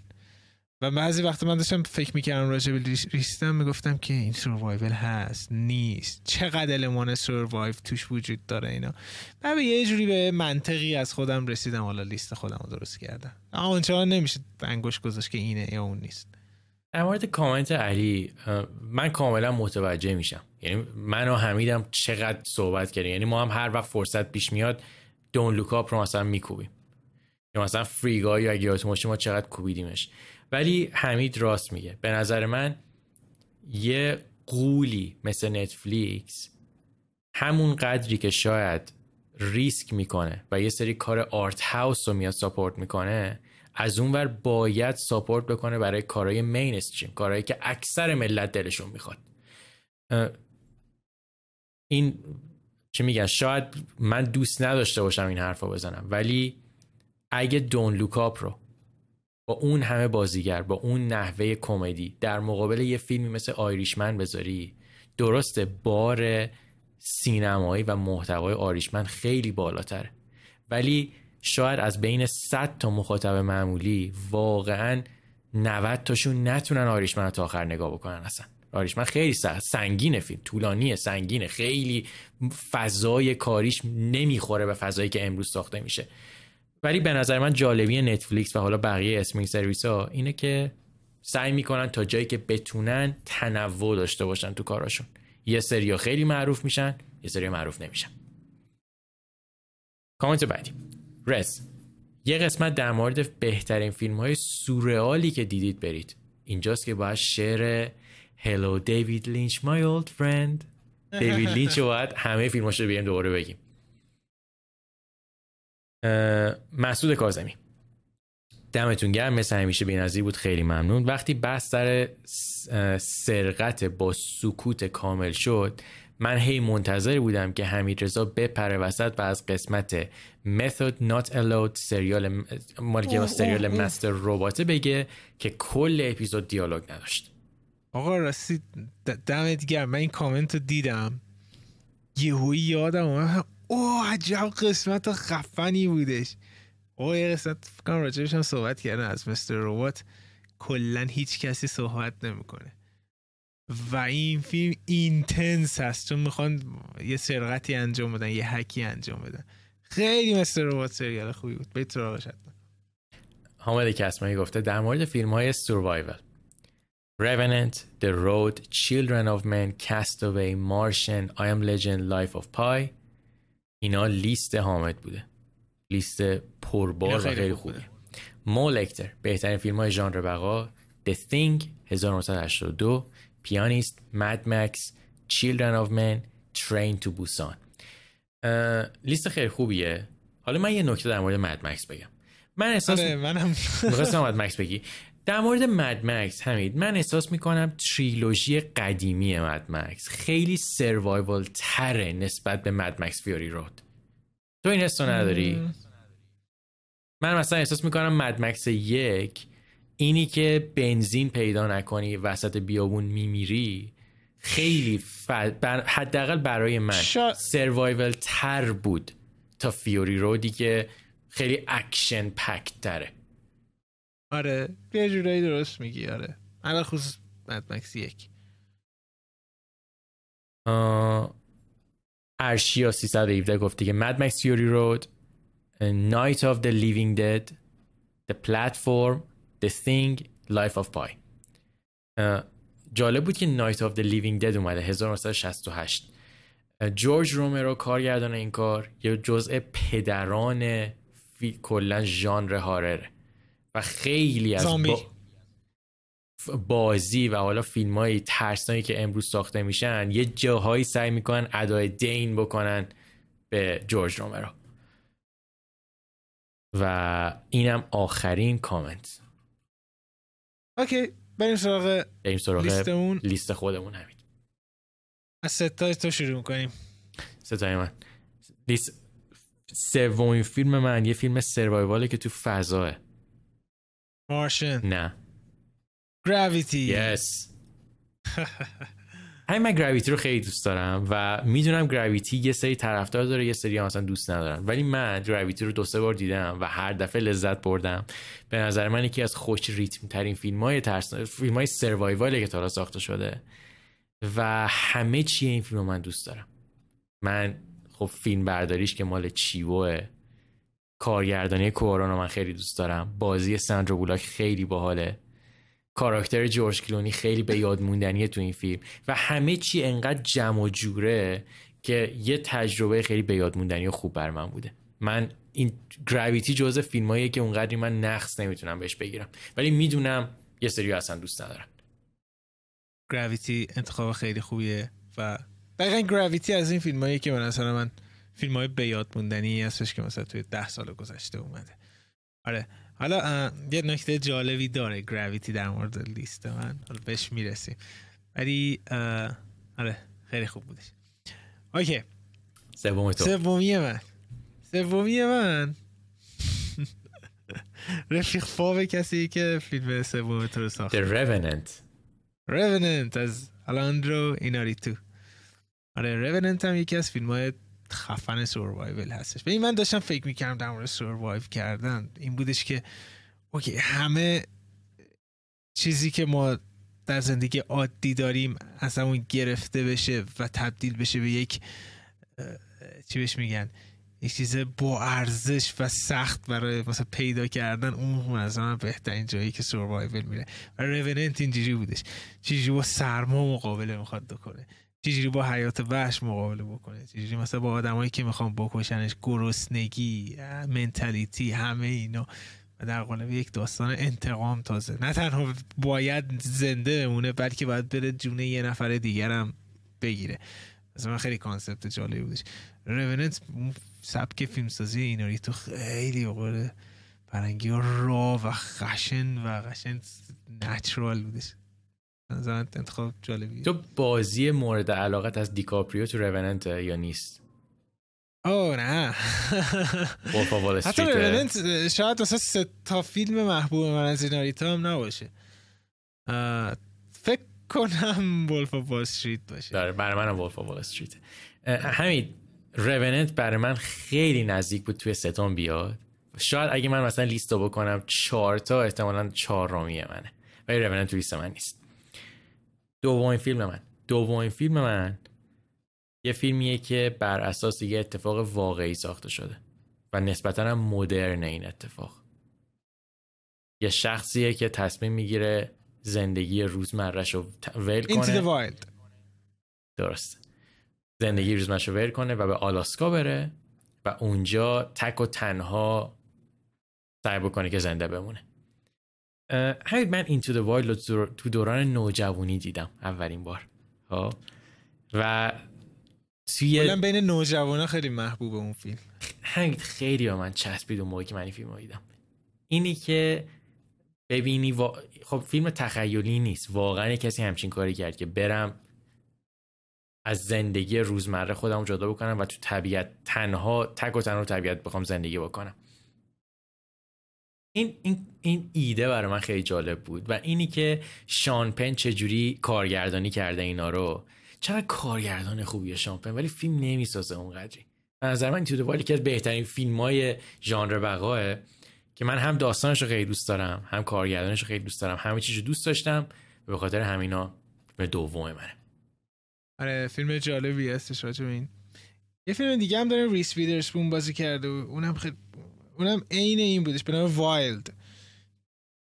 و بعضی وقت من داشتم فکر می‌کردم راجع به ریستم می‌گفتم که این survival هست نیست. چقدر المان survival توش وجود داره اینا. به یه جوری به منطقی از خودم رسیدم. حالا لیست خودم رو درست کردم. اما نمیشه انگشت گذاشت که اینه یا اون نیست. در مورد کامنت علی من کاملا متوجه میشم. یعنی من و حمیدم چقدر صحبت کردیم. یعنی ما هم هر وقت فرصت پیش میاد Don't Look Up رو مثلا میکوبیم. یا مثلا Free Guy یا اگه ما چقدر کوبیدیمش. ولی حمید راست میگه. به نظر من یه غولی مثل نتفلیکس همون قدری که شاید ریسک می‌کنه و یه سری کار art house رو میاد support می‌کنه از اونور باید support بکنه برای کارهای mainstream کارهایی که اکثر ملت دلشون می‌خواد. این چه میگن؟ شاید من دوست نداشته باشم این حرفا بزنم ولی اگه Don't Look Up رو با اون همه بازیگر با اون نحوه کمدی در مقابل یه فیلمی مثل Irishman بذاری درسته بار سینمایی و محتوای Irishman خیلی بالاتره ولی شاید از بین 100 تا مخاطب معمولی واقعا 90 تاشون نتونن Irishman رو تا آخر نگاه بکنن اصلا. Irishman خیلی سنگینه فیلم طولانیه سنگینه خیلی فضای کاریش نمی‌خوره به فضایی که امروز ساخته میشه. ولی به نظر من جالبی نتفلیکس و حالا بقیه اسمینگ سرویس ها اینه که سعی می‌کنن تا جایی که بتونن تنوع داشته باشن تو کاراشون. یه سری خیلی معروف میشن یه سری معروف نمیشن. کامنت بعدی. رس. یه قسمت در مورد بهترین فیلم های سورئالی که دیدید برید. اینجاست که باید شعر Hello David Lynch my old friend. دیوید لینچ رو باید همه فیلماش رو بیاریم دوباره بگیم. مسعود کازمی دمتون گرم مثل همیشه بینظیر بود خیلی ممنون. وقتی بحث در سرقت با سکوت کامل شد من هی منتظر بودم که حمید رضا بپره وسط و از قسمت Method Not Allowed سریال مال سریال مستر رباته بگه که کل اپیزود دیالوگ نداشت. آقا راستی دمت گرم. من این کامنت رو دیدم. یهویی یادم اومد. اوه عجب قسمت خفنی بودش. اوه یه قسمت فکرم راجبش هم صحبت کردن از مستر روبات کلا هیچ کسی صحبت نمی‌کنه. و این فیلم اینتنس هست. چون می‌خوان یه سرقتی انجام بدن یه حکی انجام بدن. خیلی مستر روبات سریال خوبی بود. راقش حتما. حامد کسمایی گفته در مورد فیلم های سروایول. Revenant, The Road, Children of Men, Castaway, Martian, I Am Legend, Life of Pi. اینا لیست حامد بوده. لیست پربار و خیلی خوبه. مولکتر بهترین فیلم های ژانر بقا. The Thing 1982 پیانیست مد مکس Children of Men Train to Busan. لیست خیلی خوبیه. حالا من یه نکته در مورد مد مکس بگم. من احساس آره منم. مد مکس (laughs) بگی. در مورد مد مکس همید من احساس می‌کنم تریلوژی قدیمی مد مکس خیلی سروایوال تره نسبت به مد مکس فیوری رود. تو این حسو نداری؟ من مثلا احساس می‌کنم مد مکس یک اینی که بنزین پیدا نکنی وسط بیابون میمیری خیلی ف... بر... حداقل برای من شا... survival تر بود تا Fury Road ی که خیلی action-packed تره آره. یه جورایی درست میگی آره. علی‌الخصوص Max یک. ارشیا 317 گفته که Mad Max Fury Road Night of the Living Dead The Platform The Thing Life of Pi. جالب بود که Night of the Living Dead اومده 1968 جورج رومرو کارگردان این کار یه جزء پدران کلا ژانر هارره و خیلی از بازی و حالا فیلم های ترسنایی که امروز ساخته میشن یه جاهایی سعی می‌کنن ادای دین بکنن به جورج رومرو. و اینم آخرین کامنت. okay بریم سراغ بریم سراغ لیستمون لیست خودمون همین از سه‌تای تو شروع می‌کنیم. سه‌تای من. لیست سومین فیلم من یه فیلم survival ه که تو فضاست Martian نه. Gravity yes (laughs) همین من Gravity رو خیلی دوست دارم و می‌دونم Gravity یه سری طرفدار داره یه سری مثلا دوست ندارن. ولی من Gravity رو دو سه بار دیدم و هر دفعه لذت بردم. به نظر من یکی از خوش ریتم ترین فیلم های ترس فیلم های سروایواله که تا ساخته شده و همه چی این فیلم رو من دوست دارم. من خب فیلم برداریش که مال چیوه. کارگردانی کورونا من خیلی دوست دارم. بازی ساندرو بولاک خیلی باحاله. کاراکتر جورج کلونی خیلی به یاد موندنیه تو این فیلم. و همه چی انقدر جمع و جوره که یه تجربه خیلی به یاد موندنی و خوب بر من بوده. من این گراویتی جزء فیلماییه که اونقدری من نقص نمی‌تونم بهش بگیرم. ولی می‌دونم یه سری اصلا دوست ندارن گراویتی انتخاب خیلی خوبیه و دقیقا گراویتی از این فیلمایی که من اصلا من فیلم های به یاد موندنی هستش که مثلا توی ده سال گذشته اومده. آره. حالا یه نکته جالبی داره گراویتی در مورد لیست من. حالا بهش می‌رسیم. ولی آره خیلی خوب بودش. Okay. سوم تو. سومی من. سومی من. (laughs) رفیق فاو کسی که فیلم سوم تو رو ساخت. The Revenant. Revenant از آلخاندرو ایناریتو. آره Revenant هم یکی از فیلم های خفن survival هستش. به این من داشتم فکر می‌کردم در مورد survive کردن. این بودش که okay همه چیزی که ما در زندگی عادی داریم از همون گرفته بشه و تبدیل بشه به یک چی بهش میگن؟ یک چیز با ارزش و سخت برای مثلا پیدا کردن اون از من بهترین جایی که سوروایول میره. و روننت اینجوری بودش. چجوری با سرما مقابله می‌خواد بکنه. چجوری با حیات وحش مقابله بکنه؟ چجوری مثلا با آدمایی که می‌خوان بکشنش گرسنگی منتالیتی همه اینا. و در قالب یک داستان انتقام تازه. نه تنها باید زنده بمونه بلکه باید بره جون یه نفر دیگرم بگیره. مثلا من خیلی concept جالبی بودش. Revenant اون سبک فیلمسازی ایناریتو خیلی بقول فرنگی raw و خشن و قشنگ natural بودش. نظرم انتخاب جالبی تو بازی مورد علاقت از دیکاپریو تو Revenant یا نیست؟ (laughs) اوه نه حتی Revenant شاید واسه سه تا فیلم محبوب من از ایناریتو هم نباشه. فکر کنم Wolf of Wall Street باشه. آره برای منم Wolf of Wall Street همین Revenant برای من خیلی نزدیک بود توی ستون بیاد. شاید اگه من مثلا لیست رو بکنم چهار تا احتمالا چهارمیه منه. ولی Revenant تو لیست من نیست. دومین فیلم من. دومین فیلم من یه فیلمیه که بر اساس یه اتفاق واقعی ساخته شده و نسبتا هم مدرن این اتفاق. یه شخصیه که تصمیم می‌گیره زندگی روزمرش رو ت- ول Into the کنه Wild. درست. زندگی روزمرش رو ول کنه و به آلاسکا بره و اونجا تک و تنها سعی بکنه که زنده بمونه. همین من این تو وایلد تو- دوران نوجوانی دیدم اولین بار. ها و توی بین نوجوانا خیلی محبوب اون فیلم. همین خیلی به من چسبید اون موقعی که من این فیلم دیدم. اینی که ببینی وا... خب فیلم تخیلی نیست. واقعا کسی همچین کاری کرد که برم از زندگی روزمره خودم جدا بکنم و تو طبیعت تنها تک و تنها طبیعت بخوام زندگی بکنم. این, این, این ایده برای من خیلی جالب بود و اینی که شان پن چجوری کارگردانی کرده اینا رو. چقدر کارگردان خوبیه شان پن ولی فیلم نمی‌سازه اونقدری. به نظر من تو که از بهترین فیلم های ژانر بقاه که من هم داستانش رو خیلی دوست دارم هم کارگردانش رو خیلی دوست دارم همه چیز رو دوست داشتم به خاطر همینا به دوم منه. آره فیلم جالبی هستش راجع به این. یه فیلم دیگه هم داره ریس ویدرسپون بازی کرده و اونم خیلی اونم عین این بودش به نام Wild.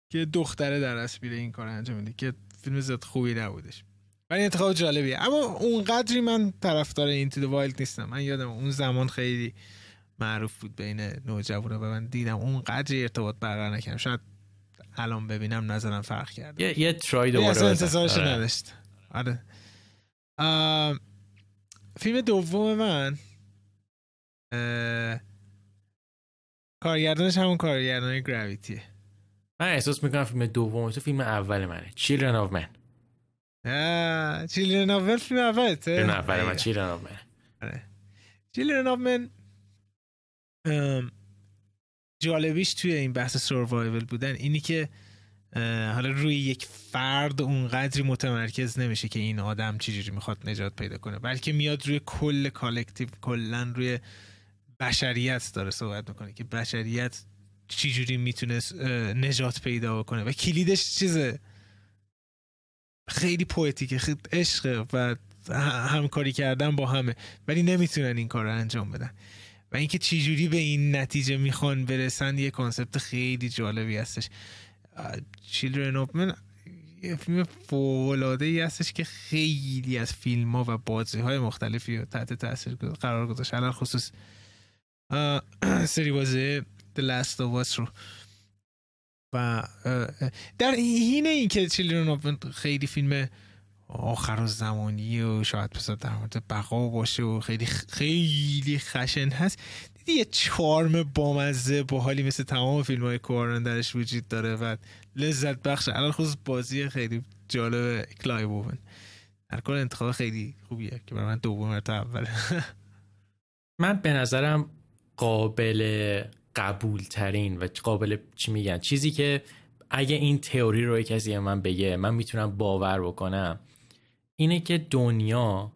که دختره در اصل میره این کار انجام میده که فیلم زیاد خوبی نبودش. ولی انتخاب جالبیه. اما اونقدری من طرفدار Into the Wild نیستم. من یادم اون زمان خیلی معروف بود بین نوجوانا و من دیدم اونقدری ارتباط برقرار نکردم. شاید الان ببینم نظرم فرق کرده. یه, یه try دوباره. انتظارش آره. نداشت. آره. فیلم دوم من کارگردانش همون کارگردان Gravity ه. من احساس می‌کنم فیلم دوم تو فیلم اول منه. Children of Men Children of Men فیلم اولته فیلم اول من. Children of Men. Children of Men جالبیش توی این بحث survival بودن. اینی که حالا روی یک فرد اونقدری متمرکز نمیشه که این آدم چجوری می‌خواد نجات پیدا کنه بلکه میاد روی کل collective کلا روی بشریت داره صحبت می‌کنه که بشریت چجوری می‌تونه نجات پیدا کنه و کلیدش چیزه؟ خیلی poetic ه خیلی عشقه و همکاری کردن با همه. ولی نمی‌تونن این کار رو انجام بدن. و اینکه چجوری به این نتیجه می‌خوان برسن یه concept خیلی جالبی هستش. Children of Men یه فیلم فوق‌العاده‌ای هستش که خیلی از فیلم ها و بازی های مختلفی تحت تاثیر قرار گذاشت. علی‌الخصوص (clears throat) سری بازی The Last of Us رو. و در حین اینکه چیلدرن آف من خیلی فیلم آخر و زمانی و شاید بسید در مورد بقا باشه و خیلی خیلی خشن هست دیدی یه چارم بامزه باحالی مثل تمام فیلم های کوارن درش وجود داره و لذت بخش. الان خصوص بازی خیلی جالب کلای بوون در کل انتخاب خیلی خوبیه که برای من دوم مرتبه اوله (laughs) من به نظرم قابل قبول ترین و قابل چی میگن؟ چیزی که اگه این تئوری رو کسی من بگه من می‌تونم باور بکنم اینه که دنیا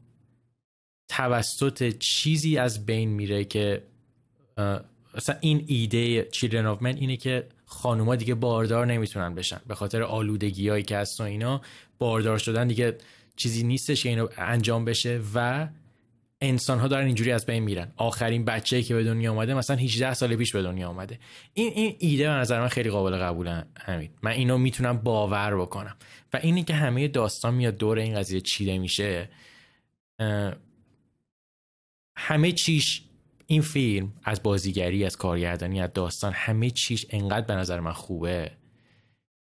توسط چیزی از بین میره که مثلا این ایده چیلدرن آف من اینه که خانوما دیگه باردار نمی‌تونن بشن. به خاطر آلودگی هایی که هست و اینا باردار شدن دیگه چیزی نیستش که اینو انجام بشه و انسان ها دارن اینجوری از بین میرن. آخرین بچه‌ای که به دنیا اومده مثلا 18 سال پیش به دنیا اومده. این این ایده به نظر من خیلی قابل قبوله همین. من اینو می‌تونم باور بکنم. و اینی که همه داستان میاد دور این قضیه چیده میشه همه چیش این فیلم از بازیگری از کارگردانی از داستان همه چیش انقدر به نظر من خوبه.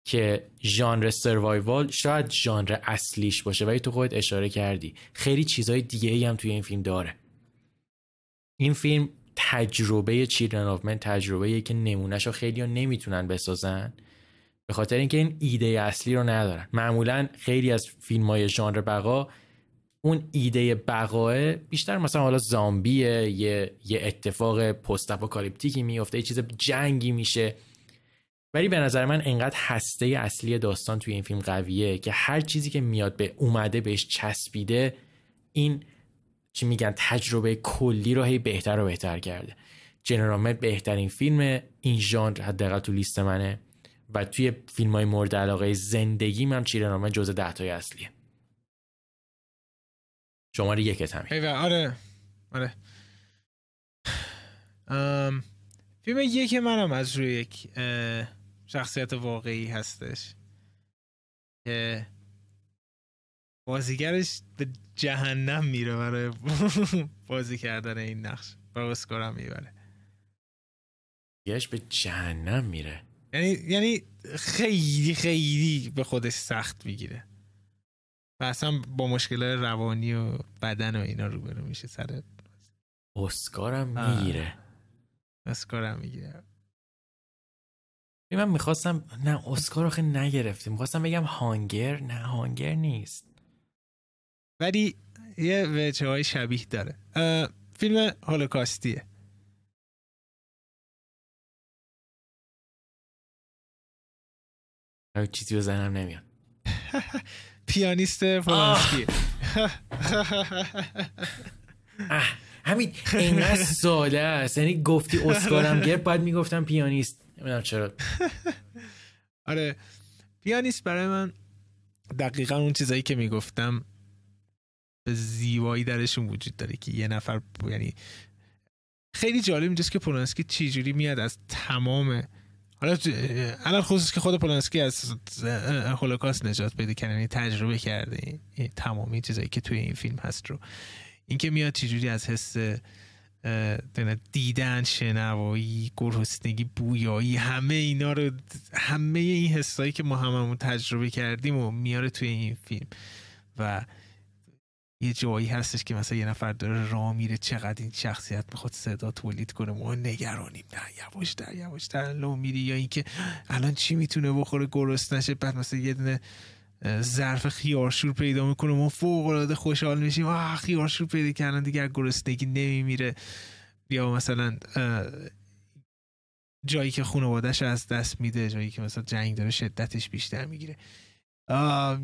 که ژانر survival شاید ژانر اصلیش باشه ولی تو خودت اشاره کردی. خیلی چیزهای دیگه ای هم توی این فیلم داره. این فیلم تجربه Children of Men تجربه که نمونهش رو خیلی ها نمی‌تونن بسازن. به خاطر اینکه این ایده اصلی رو ندارن. معمولا خیلی از فیلم های ژانر بقا اون ایده بقاه بیشتر مثلا حالا زامبیه یه, یه اتفاق post-apocalyptic ی میفته یه چیز جنگی میشه. ولی به نظر من انقدر هسته اصلی داستان توی این فیلم قویه که هر چیزی که میاد به اومده بهش چسبیده این چی میگن تجربه کلی رو هی بهتر و بهتر کرده. جنرامت بهترین فیلم این ژانر حداقل تو لیست منه و توی فیلم های مورد علاقه زندگی من چیرنامه جز دهتای اصلیه. شماره یکت همین. آره. آره. فیلم یک منم از روی یک شخصیت واقعی هستش. که بازیگرش به جهنم میره برای بازی کردن این نقش و اسکارم می‌بره. یش به جهنم میره. یعنی یعنی خیلی خیلی به خودش سخت می‌گیره. و اصلا با مشکل روانی و بدن و اینا روبرو میشه سر. اسکارم می‌گیره. اسکارم می‌گیره. من می‌خواستم نه اسکار آخه نگرفتیم. می‌خواستم بگم هانگر. نه هانگر نیست. ولی یه وجه های شبیه داره. فیلم هولوکاستیه. چیزی بزنم نمیاد. (laughs) پیانیست پولانسکی (laughs) همین اینقدر ساده است. یعنی گفتی اسکارم گرفت باید می‌گفتم پیانیست. نمی‌دونم چرا. (laughs) آره. پیانیست برای من دقیقا اون چیزایی که می‌گفتم به زیبایی درشون وجود داره که یه نفر یعنی خیلی جالب اینجاست که پولانسکی چجوری میاد از تمام حالا الان خصوص که خود پولانسکی از هولوکاست نجات پیدا کرد یعنی تجربه کرده تمامی چیزایی که توی این فیلم هست رو. اینکه میاد چجوری از حس دیدن شنوایی گرسنگی بویایی همه اینا رو همه این حسایی که ما هممون تجربه کردیم و میاره توی این فیلم. و یه جایی هستش که مثلا یه نفر داره راه میره چقدر این شخصیت می‌خواد صدا تولید کنه. ما نگرانیم. نه یواشتر یواشتر لو میری. یا اینکه الان چی می‌تونه بخوره گرست نشه بعد مثلا یه دونه ظرف خیارشور پیدا می‌کنه ما فوق العاده خوشحال میشیم. آه خیارشور پیدا کردن دیگه از گرسنگی نمیمیره. یا مثلا جایی که خانوادهش از دست میده جایی که مثلا جنگ داره شدتش بیشتر می‌گیره.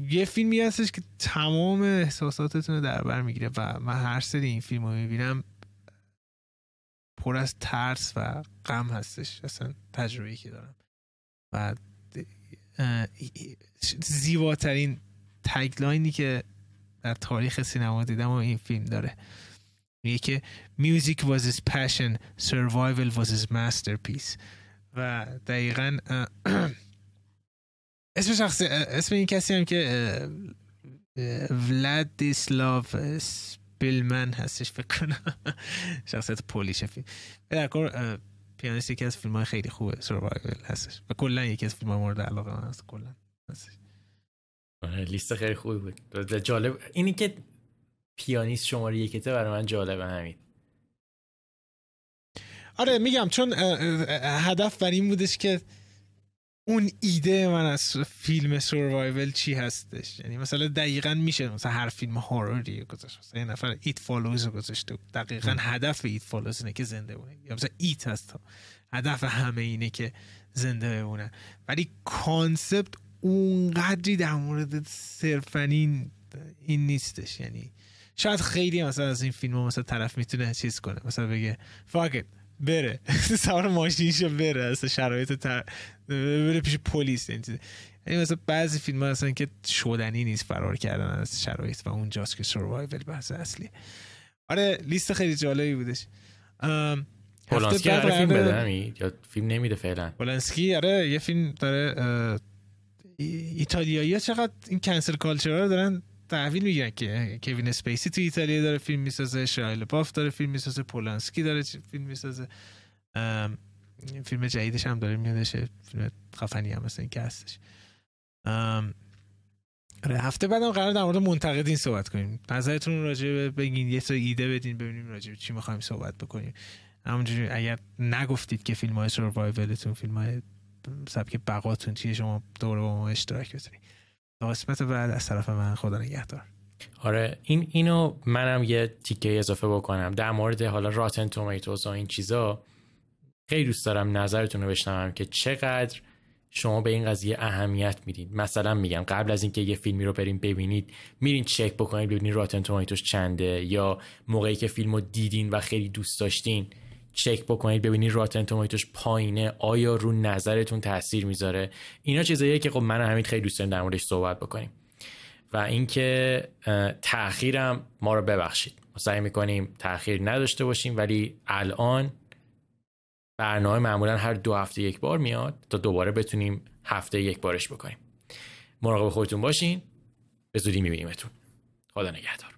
یه فیلمی هستش که تمام احساساتتون رو در بر می‌گیره و من هر سری این فیلم رو می‌بینم پر از ترس و غم هستش. اصلا تجربه که دارم. و زیباترین تگلاینی که در تاریخ سینما دیدم و این فیلم داره. میگه که music was his passion survival was his masterpiece. و دقیقا (clears throat) اسم شخص اسم این کسی هم که ولادیسلاو سپیلمن هستش فکر کنم. (laughs) شخصیت پولیش فیلم. پیانیست یکی از فیلم های خیلی خوبه survival هستش. و کلا یکی از فیلم های مورد علاقه من هست کلا آره، لیست خیلی خوبی بود. جالب اینی که پیانیست شماره یکته برای من جالبه همین. آره میگم چون هدف بر این بودش که اون ایده من از فیلم survival چی هستش؟ یعنی مثلا دقیقا میشه مثلا هر فیلم horror ی گذاشت. مثلا یه نفر It Follows گذاشته دقیقا هدف It Follows اینه که زنده بمونه یا مثلا It هست. هدف همه اینه که زنده بمونن ولی concept اونقدری در مورد صرفاً این نیستش. یعنی شاید خیلی مثلا از این فیلم مثلا طرف می‌تونه چیز کنه. مثلا بگه fuck it بره. (laughs) سوار ماشینشو بره. اصلا شرایط تر... بره پیش پلیس یعنی مثلا بعضی فیلم ها هستن که شدنی نیست فرار کردن از شرایط و اونجاست که survival بحث اصلی. آره لیست خیلی جالبی بودش. پولانسکی قراره فیلم بده یا فیلم نمیده فعلا؟ پولانسکی آره یه فیلم داره ایتالیایی چقدر این cancel culture رو دارن تحویل میگن که کوین اسپیسی تو ایتالیا داره فیلم می‌سازه شایا لباف داره فیلم می‌سازه پولانسکی داره فیلم می‌سازه. فیلم جدیدش هم داره میادش فیلم خفنی هم مثلا که هستش. آره هفته بعدم قرار در مورد منتقدین صحبت کنیم. نظرتون راجع بگین یه سری ایده بدین ببینیم راجع چی می‌خوایم صحبت بکنیم. همونجوری اگر نگفتید که فیلم های سروایولتون فیلم های سبک بقاتون چیه شما دوره با ما اشتراک بذارید. قسمت بعد از طرف من خدا نگهدار. آره این اینو منم یه تیکه اضافه بکنم. در مورد حالا راتن تومیتوز و این چیزا خیلی دوست دارم نظرتون رو بشنوم که چقدر شما به این قضیه اهمیت می‌دید مثلا میگم قبل از اینکه یه فیلمی رو بریم ببینید میرین چک بکنید ببینید راتن تومیتوز چنده یا موقعی که فیلم رو دیدین و خیلی دوست داشتین. چک بکنید ببینید راتن توماتوش پایینه. آیا رو نظرتون تاثیر می‌ذاره؟ اینا چیزاییه که خب من همین خیلی دوست دارم در موردش صحبت بکنیم. و اینکه تاخیرم ما رو ببخشید. ما سعی می‌کنیم تاخیر نداشته باشیم ولی الان برنامه معمولا هر دو هفته یک بار میاد تا دوباره بتونیم هفته یک بارش بکنیم. مراقب خودتون باشین. به زودی میبینیمتون. خدا نگهدار.